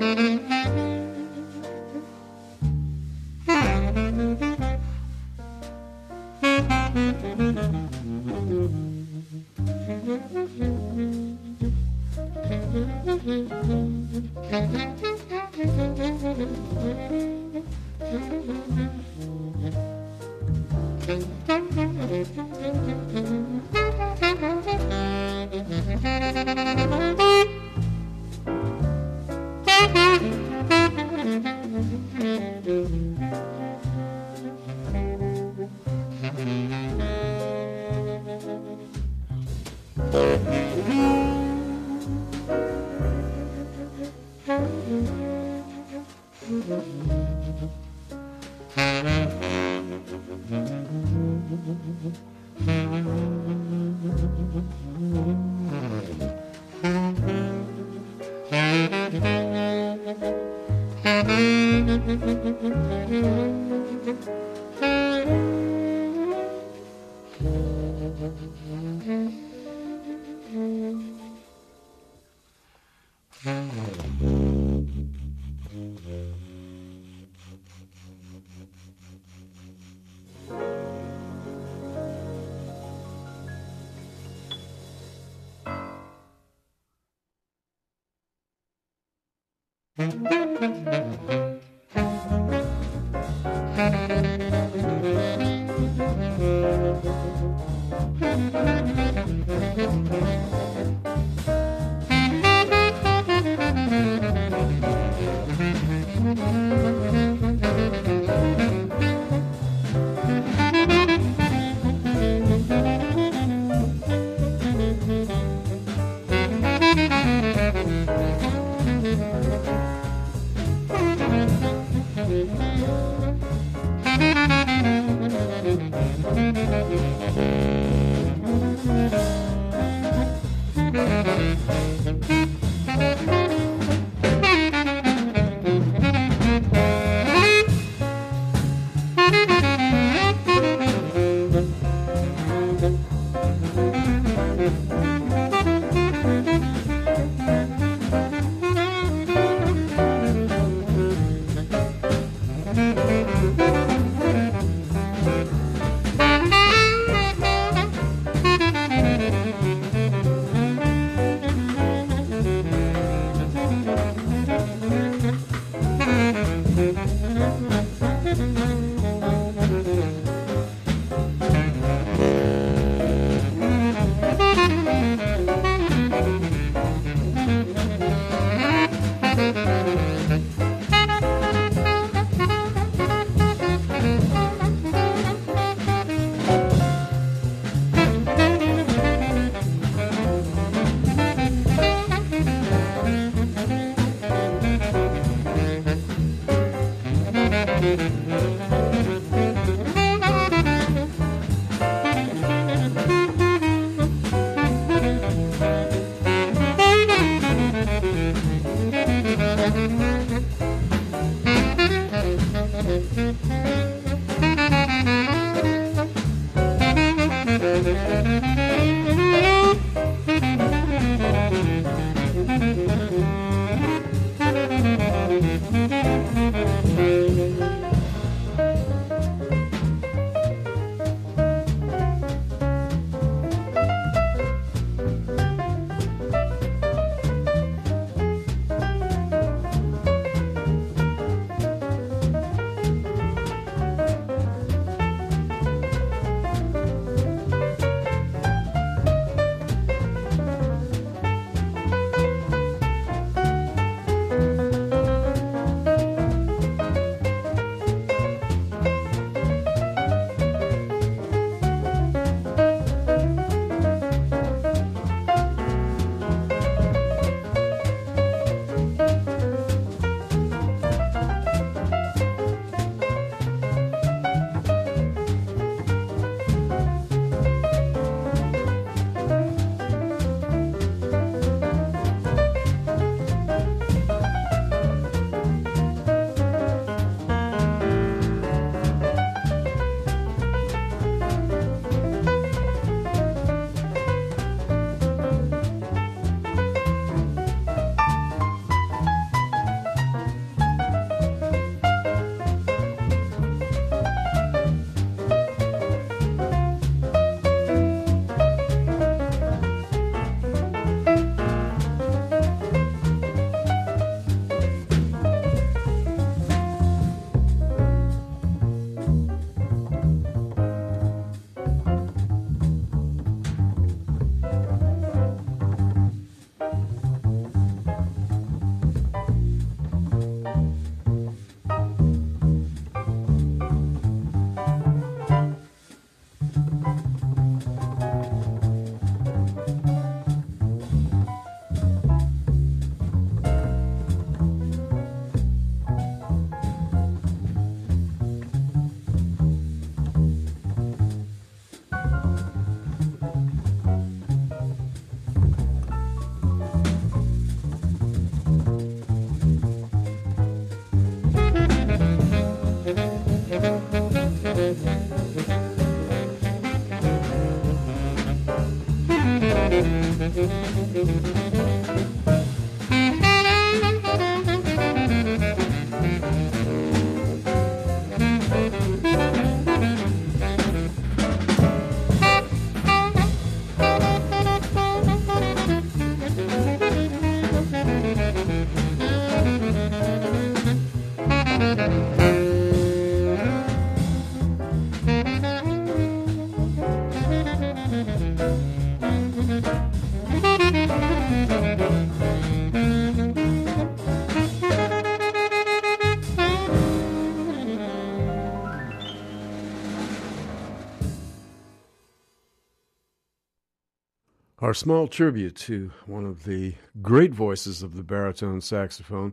Mm-hmm. Our small tribute to one of the great voices of the baritone saxophone,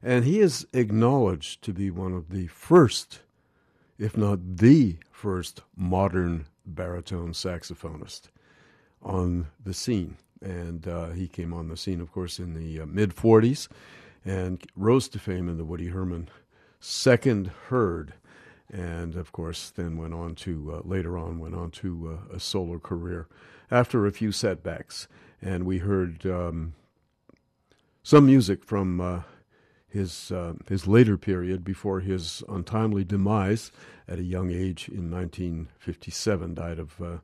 and he is acknowledged to be one of the first, if not the first, modern baritone saxophonist on the scene. And uh, he came on the scene, of course, in the uh, mid 40s and rose to fame in the Woody Herman second herd. And of course, then went on to, uh, later on, went on to uh, a solo career after a few setbacks. And we heard um, some music from uh, his, uh, his later period before his untimely demise at a young age in 1957, died of uh,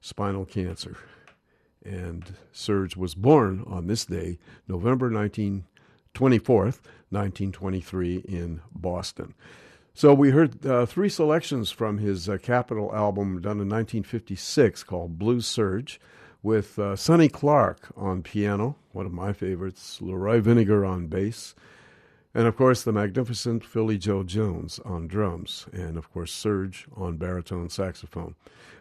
spinal cancer. And Serge was born on this day, November 19, 24th, 1923, in Boston. So we heard uh, three selections from his uh, Capitol album done in 1956 called Blue Serge with uh, Sonny Clark on piano, one of my favorites, Leroy Vinnegar on bass, and of course the magnificent Philly Joe Jones on drums, and of course Serge on baritone saxophone.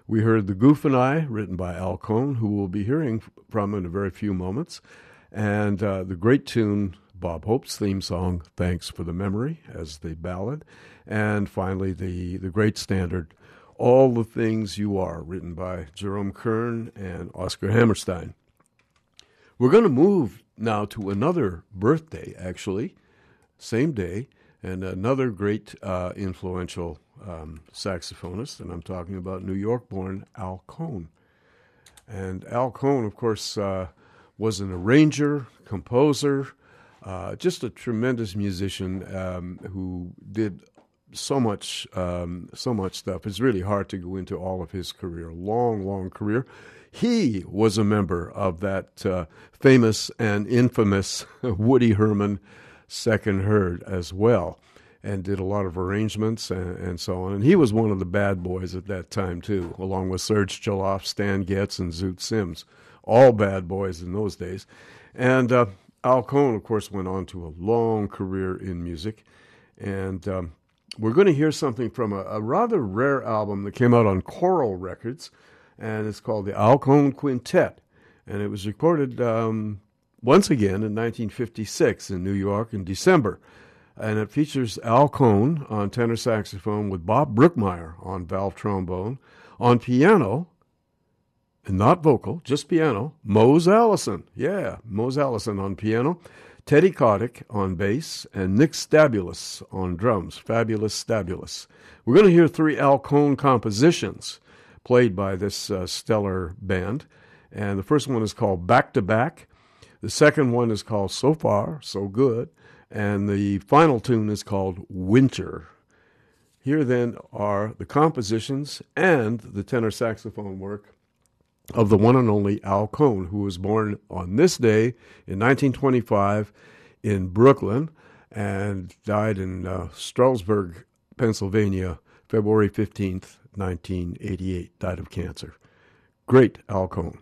We heard The Goof and I, written by Al Cohn, who we'll be hearing from in a very few moments, and uh, the great tune Bob Hope's theme song, Thanks for the Memory, as the ballad. And finally, the, the great standard, All the Things You Are, written by Jerome Kern and Oscar Hammerstein. We're going to move now to another birthday, actually, same day, and another great uh, influential um, saxophonist, and I'm talking about New York born Al Cohn. And Al Cohn, of course, uh, was an arranger, composer, uh, just a tremendous musician um, who did so much, um, so much stuff. It's really hard to go into all of his career. Long, long career. He was a member of that uh, famous and infamous [laughs] Woody Herman second herd as well, and did a lot of arrangements and, and, so on. And he was one of the bad boys at that time too, along with Serge Chaloff, Stan Getz, and Zoot Sims, all bad boys in those days. And uh, Al Cohn, of course, went on to a long career in music. And um, we're going to hear something from a, a, rather rare album that came out on Coral Records, and it's called the Al Cohn Quintet. And it was recorded um, once again in 1956 in New York in December. And it features Al Cohn on tenor saxophone with Bob Brookmeyer on valve trombone. On piano, not vocal, just piano. Mose Allison, yeah, Mose Allison on piano. Teddy Kotick on bass, and Nick Stabulas on drums. Fabulous Stabulas. We're going to hear three Al Cohn compositions played by this uh, stellar band. And the first one is called Back to Back. The second one is called So Far, So Good. And the final tune is called Winter. Here then are the compositions and the tenor saxophone work of the one and only Al Cohn, who was born on this day in 1925 in Brooklyn and died in uh, Stroudsburg, Pennsylvania, February 15th, 1988. Died of cancer. Great Al Cohn.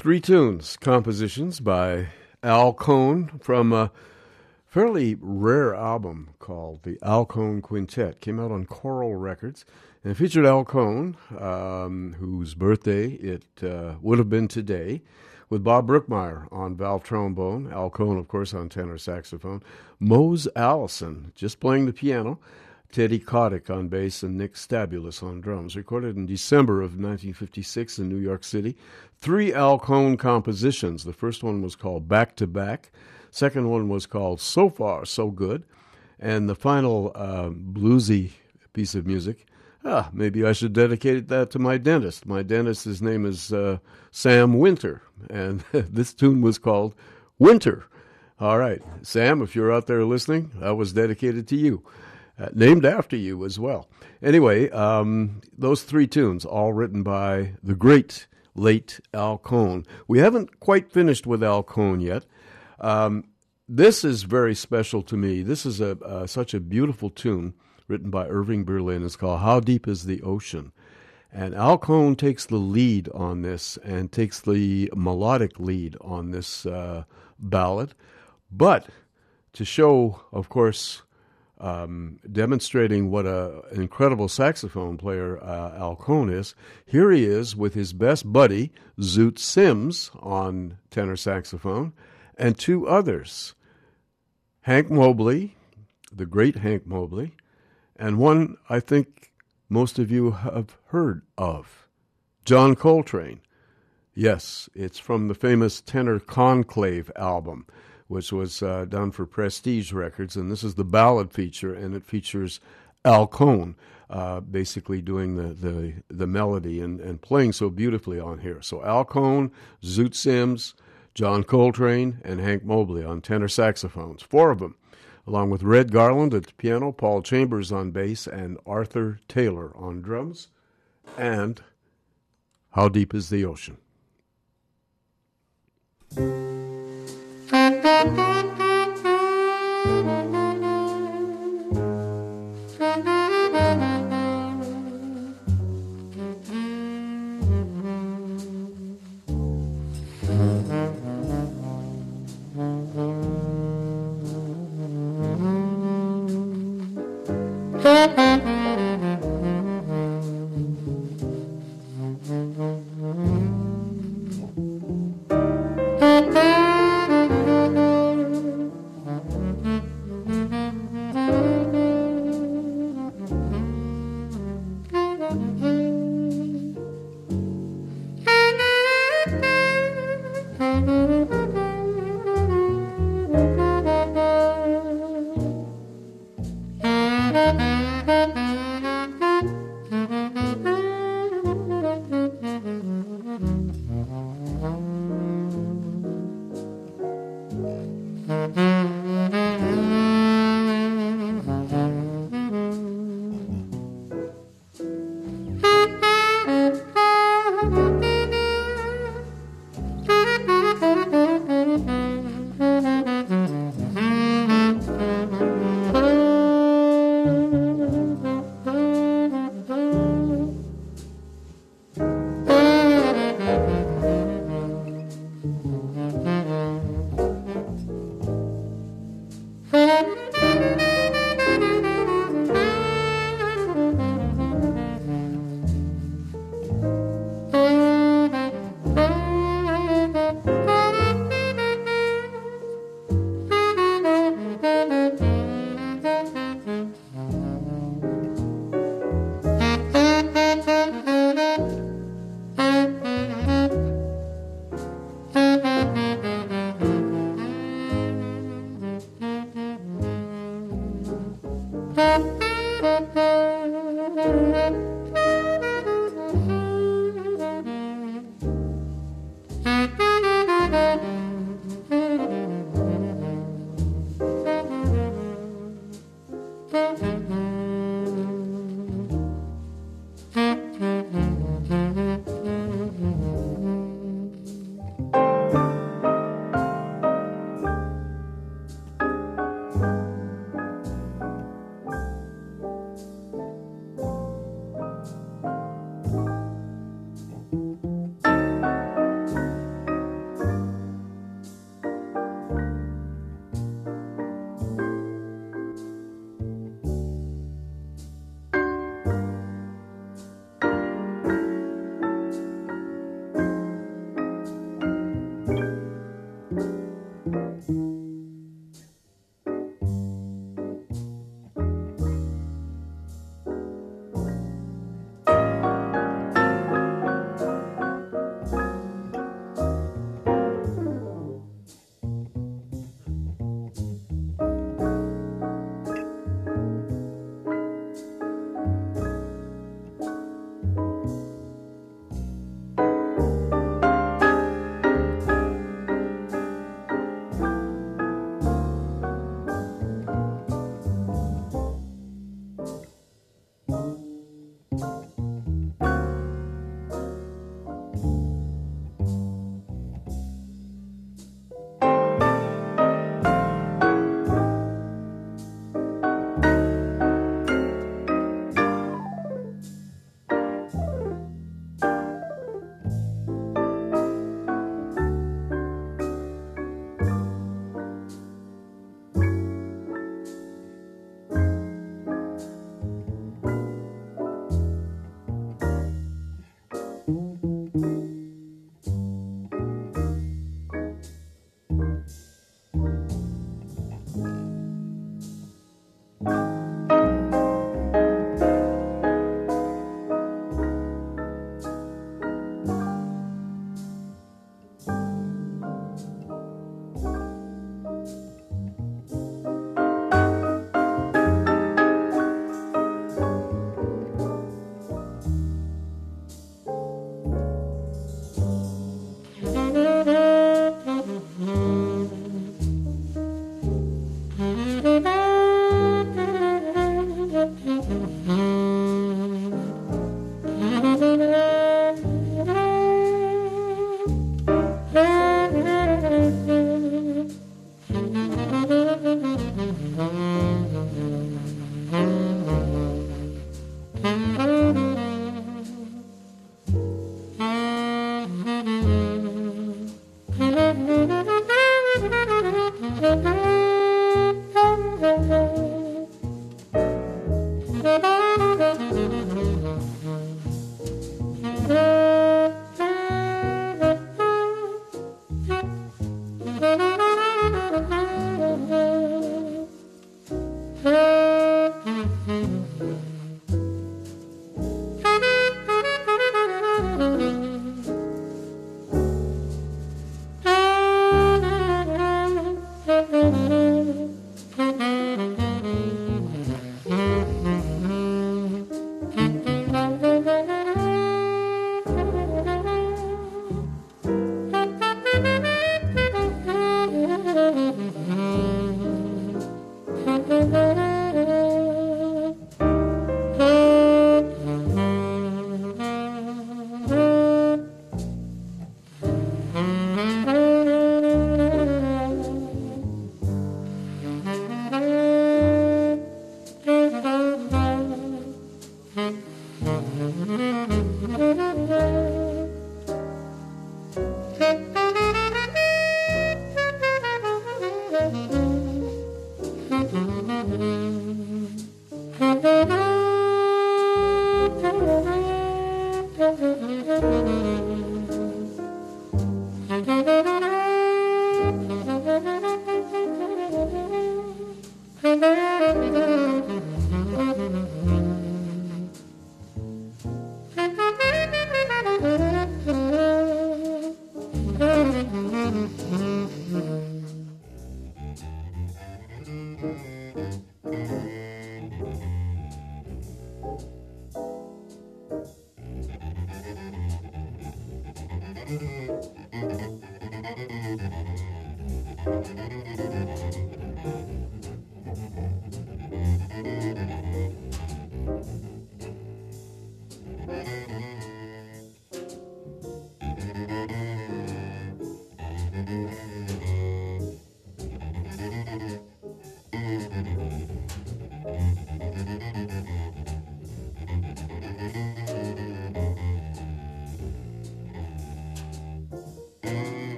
Three tunes, compositions by Al Cohn from a fairly rare album called the Al Cohn Quintet. Came out on Coral Records and featured Al Cohn, um, whose birthday it uh, would have been today, with Bob Brookmeyer on valve trombone, Al Cohn, of course, on tenor saxophone, Mose Allison just playing the piano, Teddy Kotick on bass and Nick Stabulas on drums. Recorded in December of 1956 in New York City. Three Al Cohn compositions. The first one was called Back to Back. Second one was called So Far, So Good. And the final uh, bluesy piece of music, ah, maybe I should dedicate that to my dentist. My dentist, his name is uh, Sam Winter. And [laughs] this tune was called Winter. All right, Sam, if you're out there listening, that was dedicated to you uh, named after you as well. Anyway, um, those three tunes, all written by the great late Al Cohn. We haven't quite finished with Al Cohn yet. Um, this is very special to me. This is a uh, such a beautiful tune written by Irving Berlin. It's called "How Deep Is the Ocean," and Al Cohn takes the lead on this and takes the melodic lead on this uh, ballad. But to show, of course, um, demonstrating what a, an incredible saxophone player uh, Al Cohn is. Here he is with his best buddy, Zoot Sims, on tenor saxophone, and two others Hank Mobley, the great Hank Mobley, and one I think most of you have heard of, John Coltrane. Yes, it's from the famous Tenor Conclave album which was uh, done for Prestige Records, and this is the ballad feature, and it features Al Cohn uh, basically doing the, the, the melody and, and playing so beautifully on here. So Al Cohn, Zoot Sims, John Coltrane, and Hank Mobley on tenor saxophones, four of them, along with Red Garland at the piano, Paul Chambers on bass, and Arthur Taylor on drums. And How Deep is the Ocean? Thank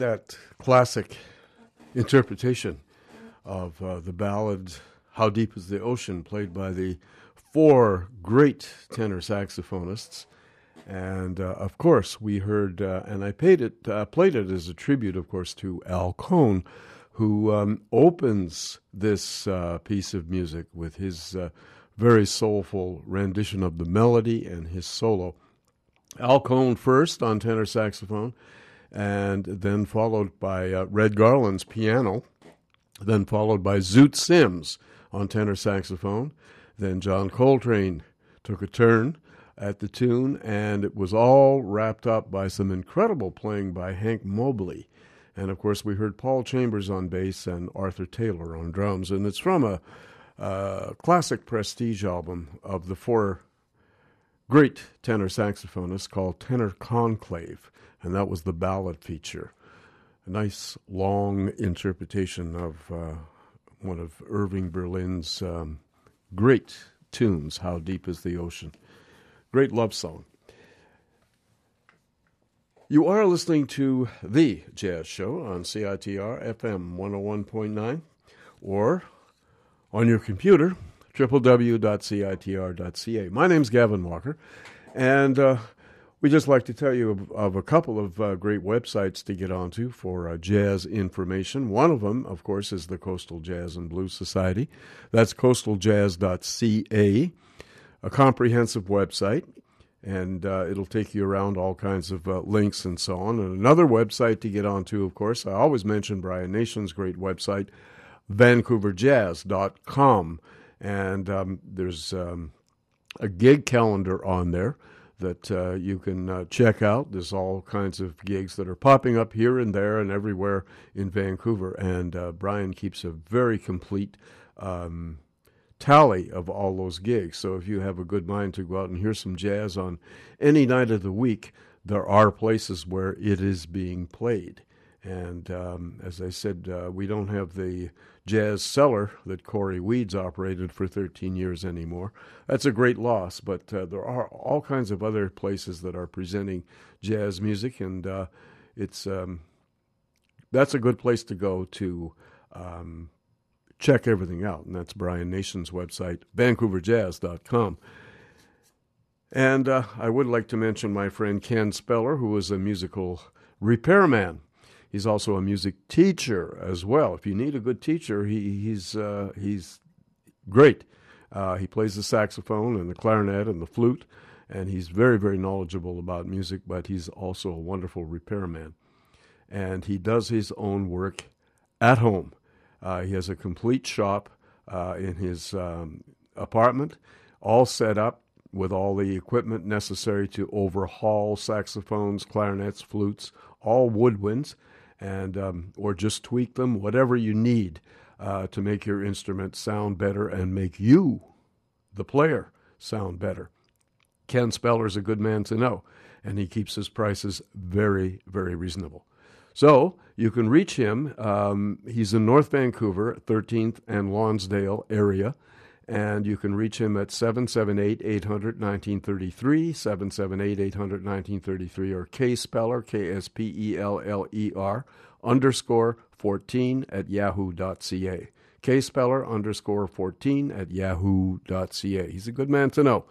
that classic interpretation of uh, the ballad How Deep is the Ocean, played by the four great tenor saxophonists. And uh, of course, we heard, uh, and I paid it, uh, played it as a tribute, of course, to Al Cohn, who um, opens this uh, piece of music with his uh, very soulful rendition of the melody and his solo. Al Cohn first on tenor saxophone, and then followed by uh, Red Garland's piano, then followed by Zoot Sims on tenor saxophone. Then John Coltrane took a turn at the tune, and it was all wrapped up by some incredible playing by Hank Mobley. And of course, we heard Paul Chambers on bass and Arthur Taylor on drums. And it's from a uh, classic prestige album of the four great tenor saxophonists called Tenor Conclave and that was the ballad feature. A nice long interpretation of uh, one of Irving Berlin's um, great tunes, How Deep is the Ocean. Great love song. You are listening to The Jazz Show on CITR FM 101.9 or on your computer, www.citr.ca. My name's Gavin Walker, and uh, we just like to tell you of, of a couple of uh, great websites to get onto for uh, jazz information. One of them, of course, is the Coastal Jazz and Blues Society. That's coastaljazz.ca, a comprehensive website, and uh, it'll take you around all kinds of uh, links and so on. And another website to get onto, of course, I always mention Brian Nation's great website, vancouverjazz.com. And um, there's um, a gig calendar on there that uh, you can uh, check out. There's all kinds of gigs that are popping up here and there and everywhere in Vancouver. And uh, Brian keeps a very complete um, tally of all those gigs. So if you have a good mind to go out and hear some jazz on any night of the week, there are places where it is being played. And um, as I said, uh, we don't have the jazz cellar that Corey Weeds operated for 13 years anymore. That's a great loss, but uh, there are all kinds of other places that are presenting jazz music, and uh, it's um, that's a good place to go to um, check everything out. And that's Brian Nation's website, VancouverJazz.com. And uh, I would like to mention my friend Ken Speller, who is a musical repairman. He's also a music teacher as well. If you need a good teacher, he, he's uh, he's great. Uh, he plays the saxophone and the clarinet and the flute, and he's very very knowledgeable about music. But he's also a wonderful repairman, and he does his own work at home. Uh, he has a complete shop uh, in his um, apartment, all set up with all the equipment necessary to overhaul saxophones, clarinets, flutes, all woodwinds and um, or just tweak them, whatever you need uh, to make your instrument sound better and make you, the player, sound better. Ken Speller is a good man to know, and he keeps his prices very, very reasonable. So you can reach him. Um, he's in North Vancouver, 13th and Lonsdale area. And you can reach him at 778 800 1933, 778 800 1933, or K Speller, K S P E L L E R, underscore 14 at yahoo.ca. K Speller underscore 14 at yahoo.ca. He's a good man to know.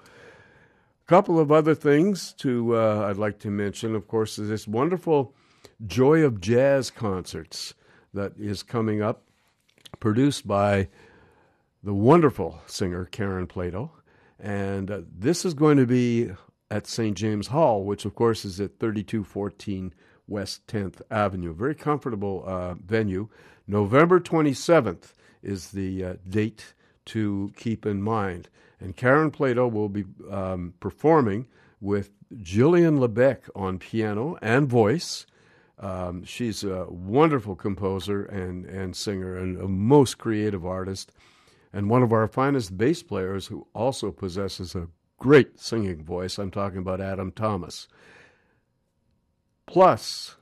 A couple of other things to uh, I'd like to mention, of course, is this wonderful Joy of Jazz concerts that is coming up, produced by the wonderful singer Karin Plato. And uh, this is going to be at St. James Hall, which of course is at 3214 West 10th Avenue. Very comfortable uh, venue. November 27th is the uh, date to keep in mind. And Karin Plato will be um, performing with Jillian Lebeck on piano and voice. Um, she's a wonderful composer and, and singer and a most creative artist and one of our finest bass players who also possesses a great singing voice. I'm talking about Adam Thomas. Plus,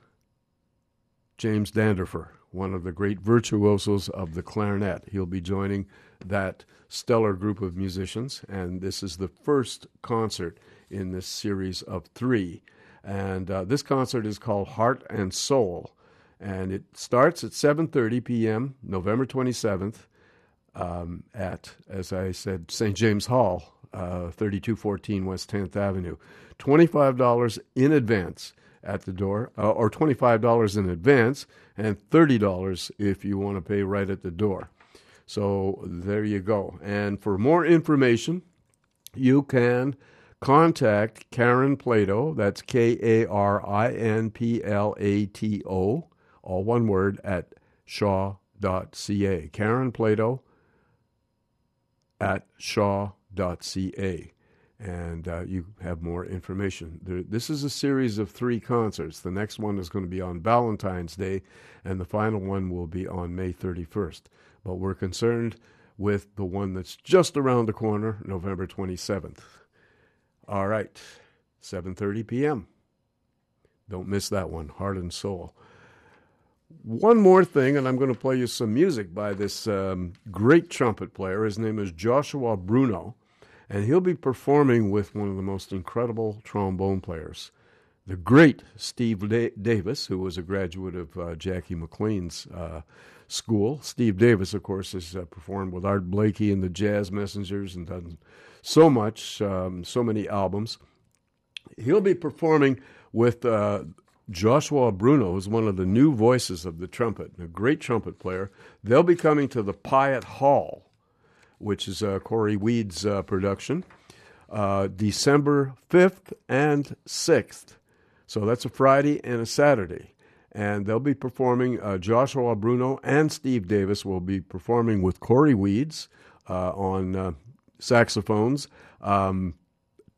James Danderfer, one of the great virtuosos of the clarinet. He'll be joining that stellar group of musicians, and this is the first concert in this series of three. And uh, this concert is called Heart and Soul, and it starts at 7:30 p.m. November 27th um, at, as I said, St. James Hall, uh, 3214 West 10th Avenue. $25 in advance at the door, uh, or $25 in advance, and $30 if you want to pay right at the door. So there you go. And for more information, you can contact Karin Plato, that's K A R I N P L A T O, all one word, at shaw.ca. Karin Plato, at shaw.ca. And uh, you have more information. There, this is a series of three concerts. The next one is going to be on Valentine's Day, and the final one will be on May 31st. But we're concerned with the one that's just around the corner, November 27th. All right, 7:30 p.m. Don't miss that one, Heart and Soul one more thing, and I'm going to play you some music by this um, great trumpet player. His name is Joshua Bruneau, and he'll be performing with one of the most incredible trombone players, the great Steve da- Davis, who was a graduate of uh, Jackie McLean's uh, school. Steve Davis, of course, has uh, performed with Art Blakey and the Jazz Messengers and done so much, um, so many albums. He'll be performing with uh, Joshua Bruneau is one of the new voices of the trumpet, a great trumpet player. They'll be coming to the Pyatt Hall, which is uh, Corey Weed's uh, production, uh, December 5th and 6th. So that's a Friday and a Saturday. And they'll be performing, uh, Joshua Bruneau and Steve Davis will be performing with Corey Weeds uh, on uh, saxophones, um,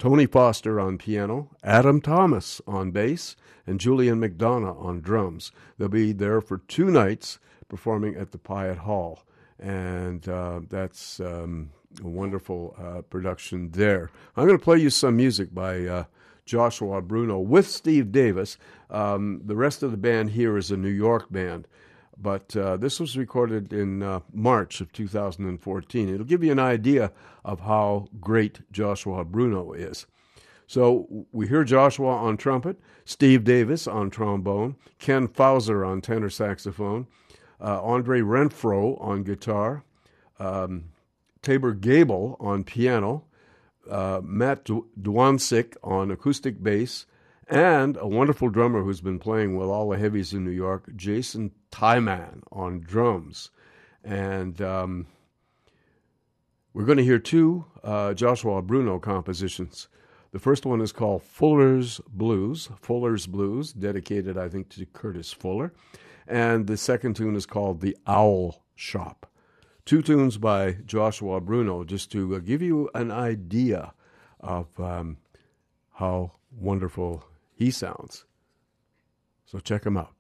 Tony Foster on piano, Adam Thomas on bass, and Julian MacDonough on drums. They'll be there for two nights performing at the Pyatt Hall, and uh, that's um, a wonderful uh, production there. I'm going to play you some music by uh, Joshua Bruneau with Steve Davis. Um, the rest of the band here is a New York band. But uh, this was recorded in uh, March of 2014. It'll give you an idea of how great Joshua Bruneau is. So we hear Joshua on trumpet, Steve Davis on trombone, Ken Fowser on tenor saxophone, uh, Andre Renfroe on guitar, um, Tabor Gable on piano, uh, Matt Dwonszyk on acoustic bass, and a wonderful drummer who's been playing with all the heavies in New York, Jason Tiemann on drums. And um, we're going to hear two uh, Joshua Bruneau compositions. The first one is called Fuller's Blues, Fuller's Blues, dedicated, I think, to Curtis Fuller. And the second tune is called The Owl Shop. Two tunes by Joshua Bruneau, just to uh, give you an idea of um, how wonderful he sounds. So check him out.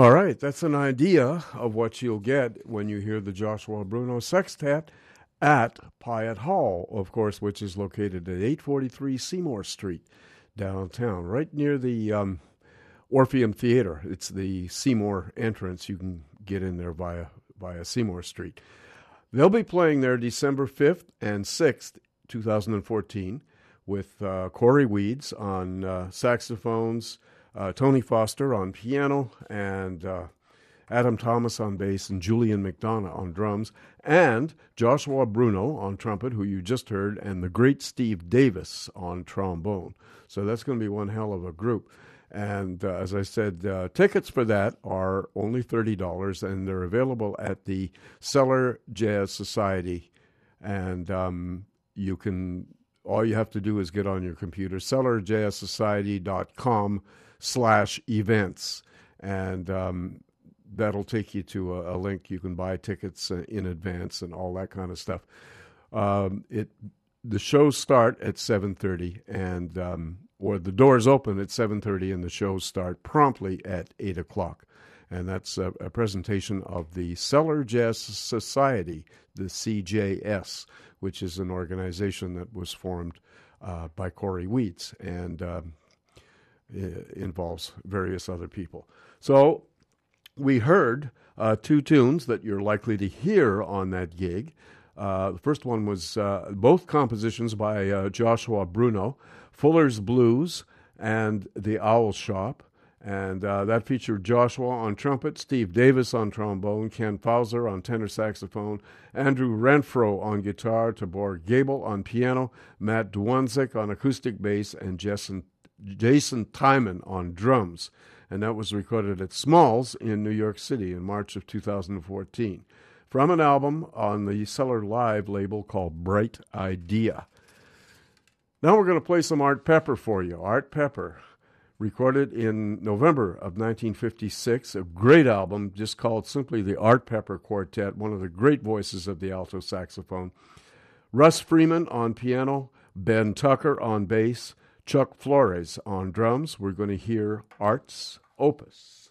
All right, that's an idea of what you'll get when you hear the Joshua Bruneau Sextet at Pyatt Hall, of course, which is located at 843 Seymour Street, downtown, right near the um, Orpheum Theater. It's the Seymour entrance. You can get in there via via Seymour Street. They'll be playing there December 5th and 6th, 2014, with uh, Corey Weeds on uh, saxophones uh, Tony Foster on piano, and uh, Adam Thomas on bass, and Julian MacDonough on drums, and Joshua Bruneau on trumpet, who you just heard, and the great Steve Davis on trombone. So that's going to be one hell of a group. And uh, as I said, uh, tickets for that are only $30, and they're available at the Cellar Jazz Society. And um, you can, all you have to do is get on your computer, cellarjazzsociety.com slash events. And um, that'll take you to a, a, link. You can buy tickets uh, in advance and all that kind of stuff. Um, it the shows start at 7.30 and um, or the doors open at 7.30 and the shows start promptly at 8 o'clock. And that's a, a presentation of the Cellar Jazz Society, the CJS, which is an organization that was formed uh, by Corey Weeds and um, involves various other people. So we heard uh, two tunes that you're likely to hear on that gig. Uh, the first one was uh, both compositions by uh, Joshua Bruneau, Fuller's Blues and The Owl Shop. And uh, that featured Joshua on trumpet, Steve Davis on trombone, Ken Fowser on tenor saxophone, Andrew Renfroe on guitar, Tabor Gable on piano, Matt Dwonszyk on acoustic bass, and Jason, Jason Tiemann on drums. And that was recorded at Smalls in New York City in March of 2014 from an album on the Cellar Live label called Bright Idea. Now we're going to play some Art Pepper for you. Art Pepper, recorded in November of 1956, a great album just called simply the Art Pepper Quartet, one of the great voices of the alto saxophone. Russ Freeman on piano, Ben Tucker on bass, Chuck Flores on drums. We're going to hear Art's Opus.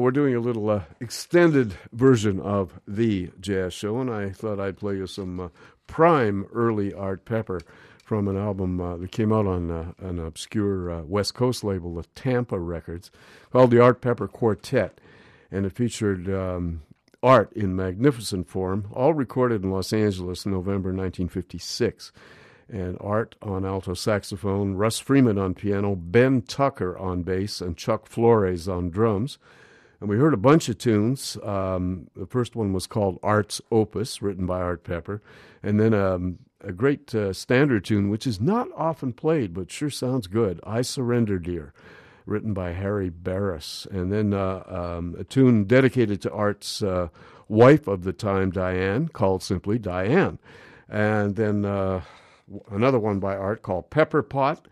We're doing a little uh, extended version of the jazz show, and I thought I'd play you some uh, prime early Art Pepper from an album uh, that came out on uh, an obscure uh, West Coast label, the Tampa Records, called the Art Pepper Quartet, and it featured um, art in magnificent form, all recorded in Los Angeles in November 1956 and Art on alto saxophone, Russ Freeman on piano, Ben Tucker on bass, and Chuck Flores on drums. And we heard a bunch of tunes. Um, the first one was called Art's Opus, written by Art Pepper, and then um, a great uh, standard tune, which is not often played but sure sounds good. I Surrender, Dear, written by Harry Barris, and then uh, um, a tune dedicated to Art's uh, wife of the time, Diane, called simply Diane, and then uh, another one by Art called Pepper Pot.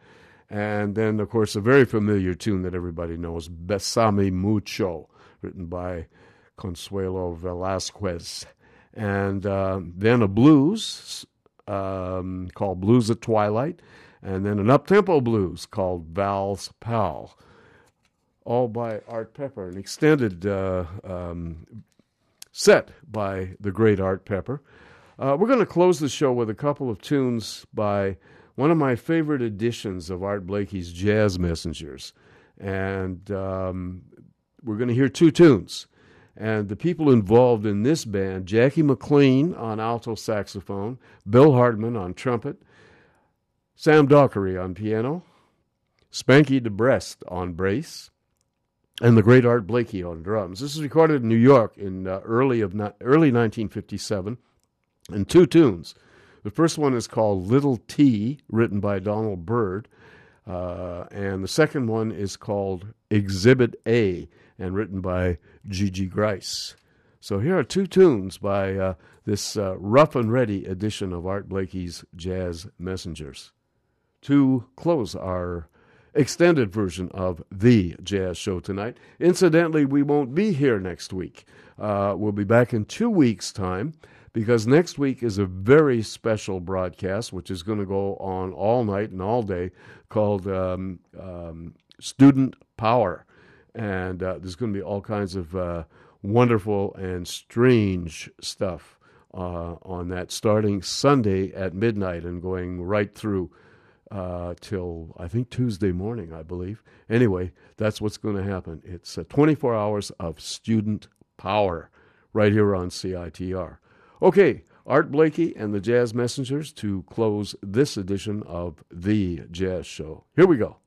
And then, of course, a very familiar tune that everybody knows, Besame Mucho, written by Consuelo Velasquez. And uh, then a blues um, called Blues at Twilight, and then an uptempo blues called Val's Pal, all by Art Pepper, an extended uh, um, set by the great Art Pepper. Uh, we're going to close the show with a couple of tunes by one of my favorite editions of Art Blakey's Jazz Messengers. And um, we're going to hear two tunes. And the people involved in this band Jackie McLean on alto saxophone, Bill Hardman on trumpet, Sam Dockery on piano, Spanky DeBrest on bass, and the great Art Blakey on drums. This is recorded in New York in uh, early of early 1957, in two tunes. The first one is called Little T, written by Donald Byrd, uh, and the second one is called Exhibit A, and written by Gigi Gryce. So here are two tunes by uh, this uh, rough and ready edition of Art Blakey's Jazz Messengers. To close our extended version of the jazz show tonight. Incidentally, we won't be here next week. Uh, we'll be back in two weeks' time because next week is a very special broadcast, which is going to go on all night and all day, called um, um, Student Power and uh, there's going to be all kinds of uh, wonderful and strange stuff uh, on that starting Sunday at midnight and going right through uh, till I think Tuesday morning, I believe. Anyway, that's what's going to happen. It's 24 hours of student power right here on CITR. Okay, Art Blakey and the Jazz Messengers to close this edition of The Jazz Show. Here we go.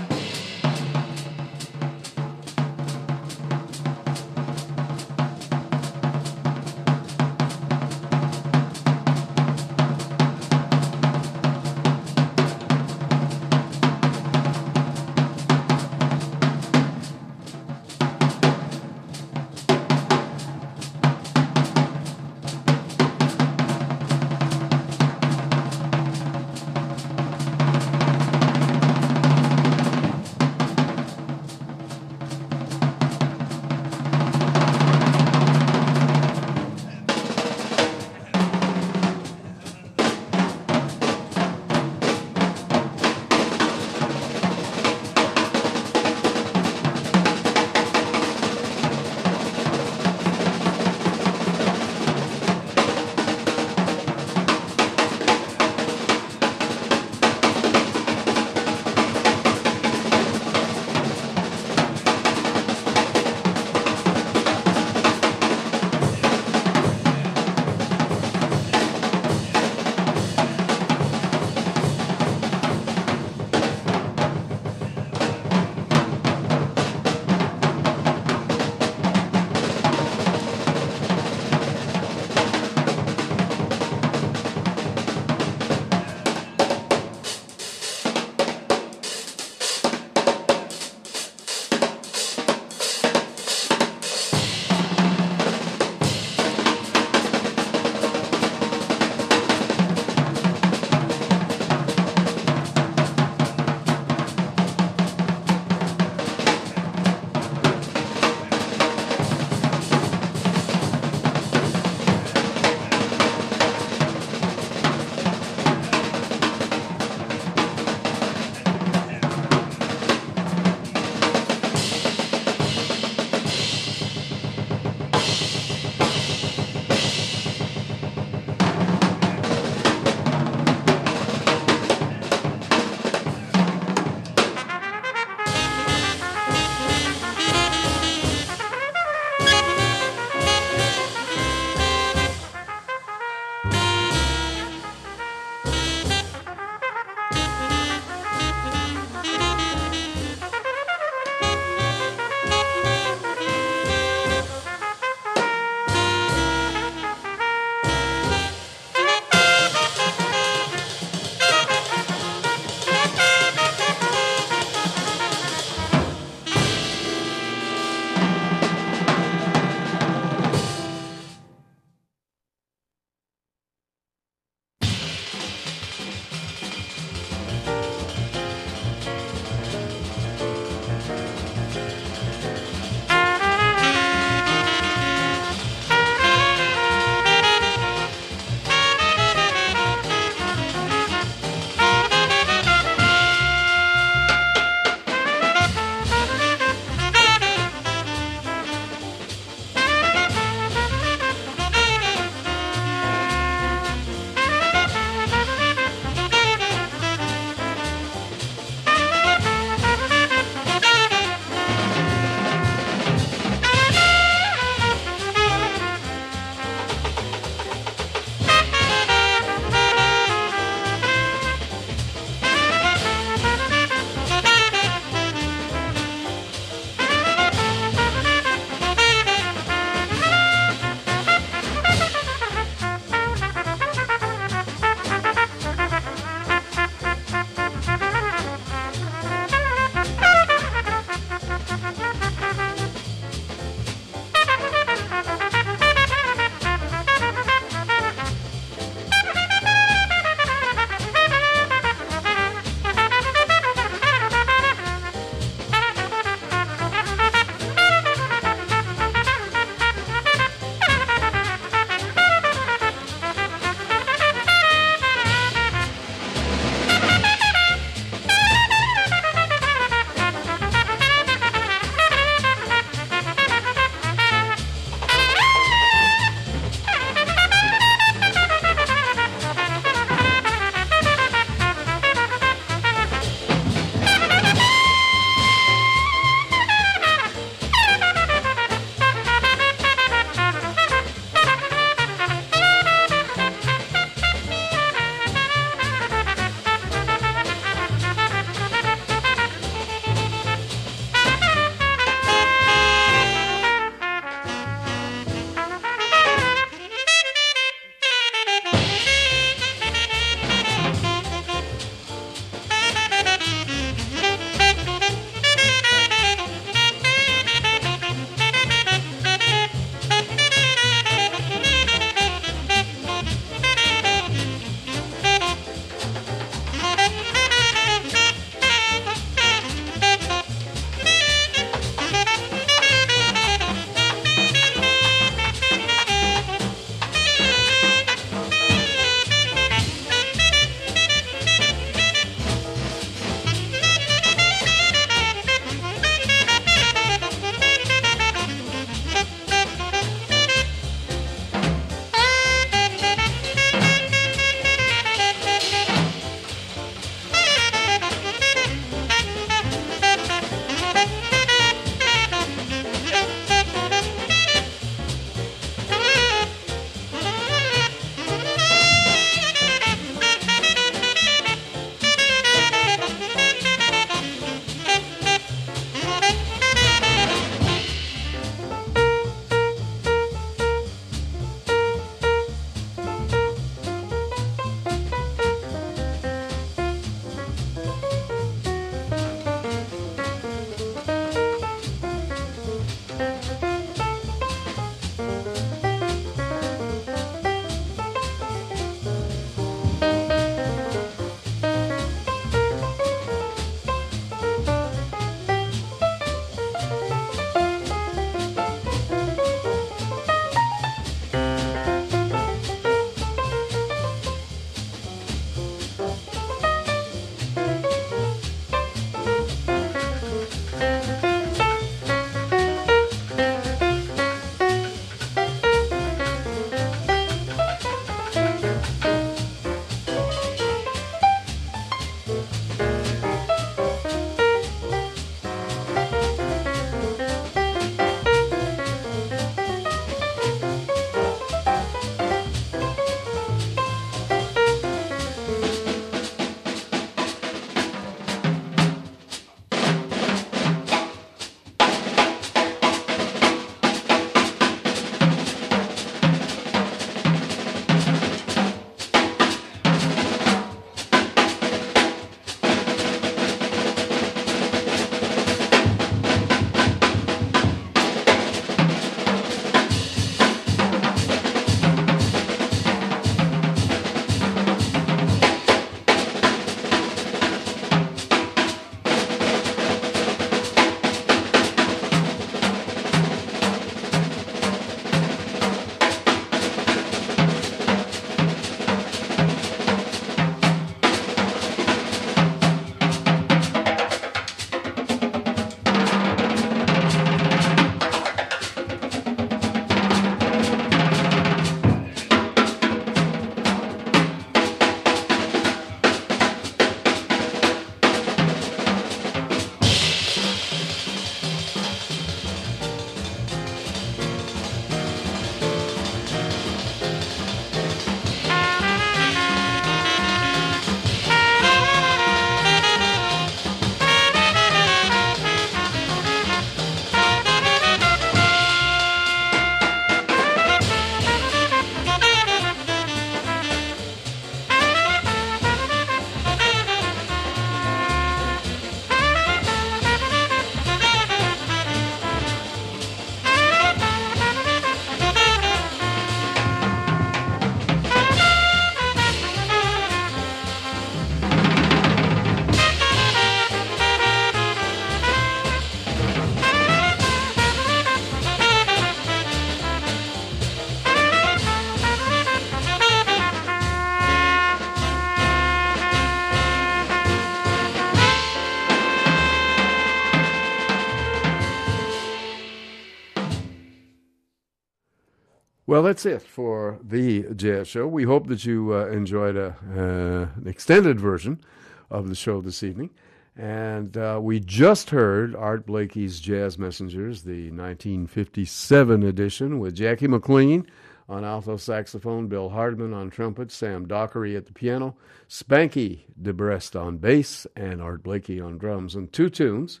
Well, that's it for the Jazz Show. We hope that you uh, enjoyed a, uh, an extended version of the show this evening. And uh, we just heard Art Blakey's Jazz Messengers, the 1957 edition, with Jackie McLean on alto saxophone, Bill Hardman on trumpet, Sam Dockery at the piano, Spanky DeBrest on bass, and Art Blakey on drums, and two tunes.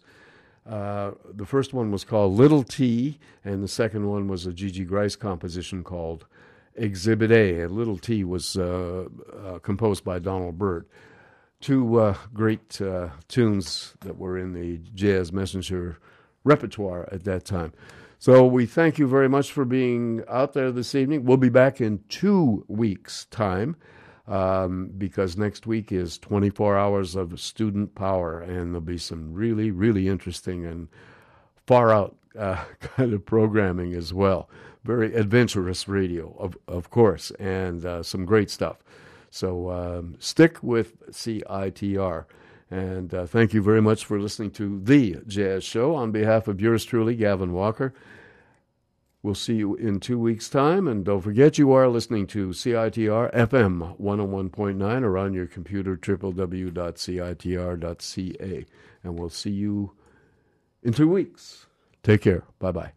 Uh, the first one was called Little T, and the second one was a Gigi Gryce composition called Exhibit A. And Little T was uh, uh, composed by Donald Byrd. Two uh, great uh, tunes that were in the Jazz Messenger repertoire at that time. So we thank you very much for being out there this evening. We'll be back in two weeks' time um, because next week is 24 hours of student power, and there'll be some really, really interesting and far out uh, [laughs] kind of programming as well. Very adventurous radio, of, of course, and uh, some great stuff. So um, stick with CITR. And uh, thank you very much for listening to The Jazz Show. On behalf of yours truly, Gavin Walker, We'll see you in two weeks' time. And don't forget, you are listening to CITR FM 101.9 or on your computer, www.citr.ca. And we'll see you in two weeks. Take care. Bye bye.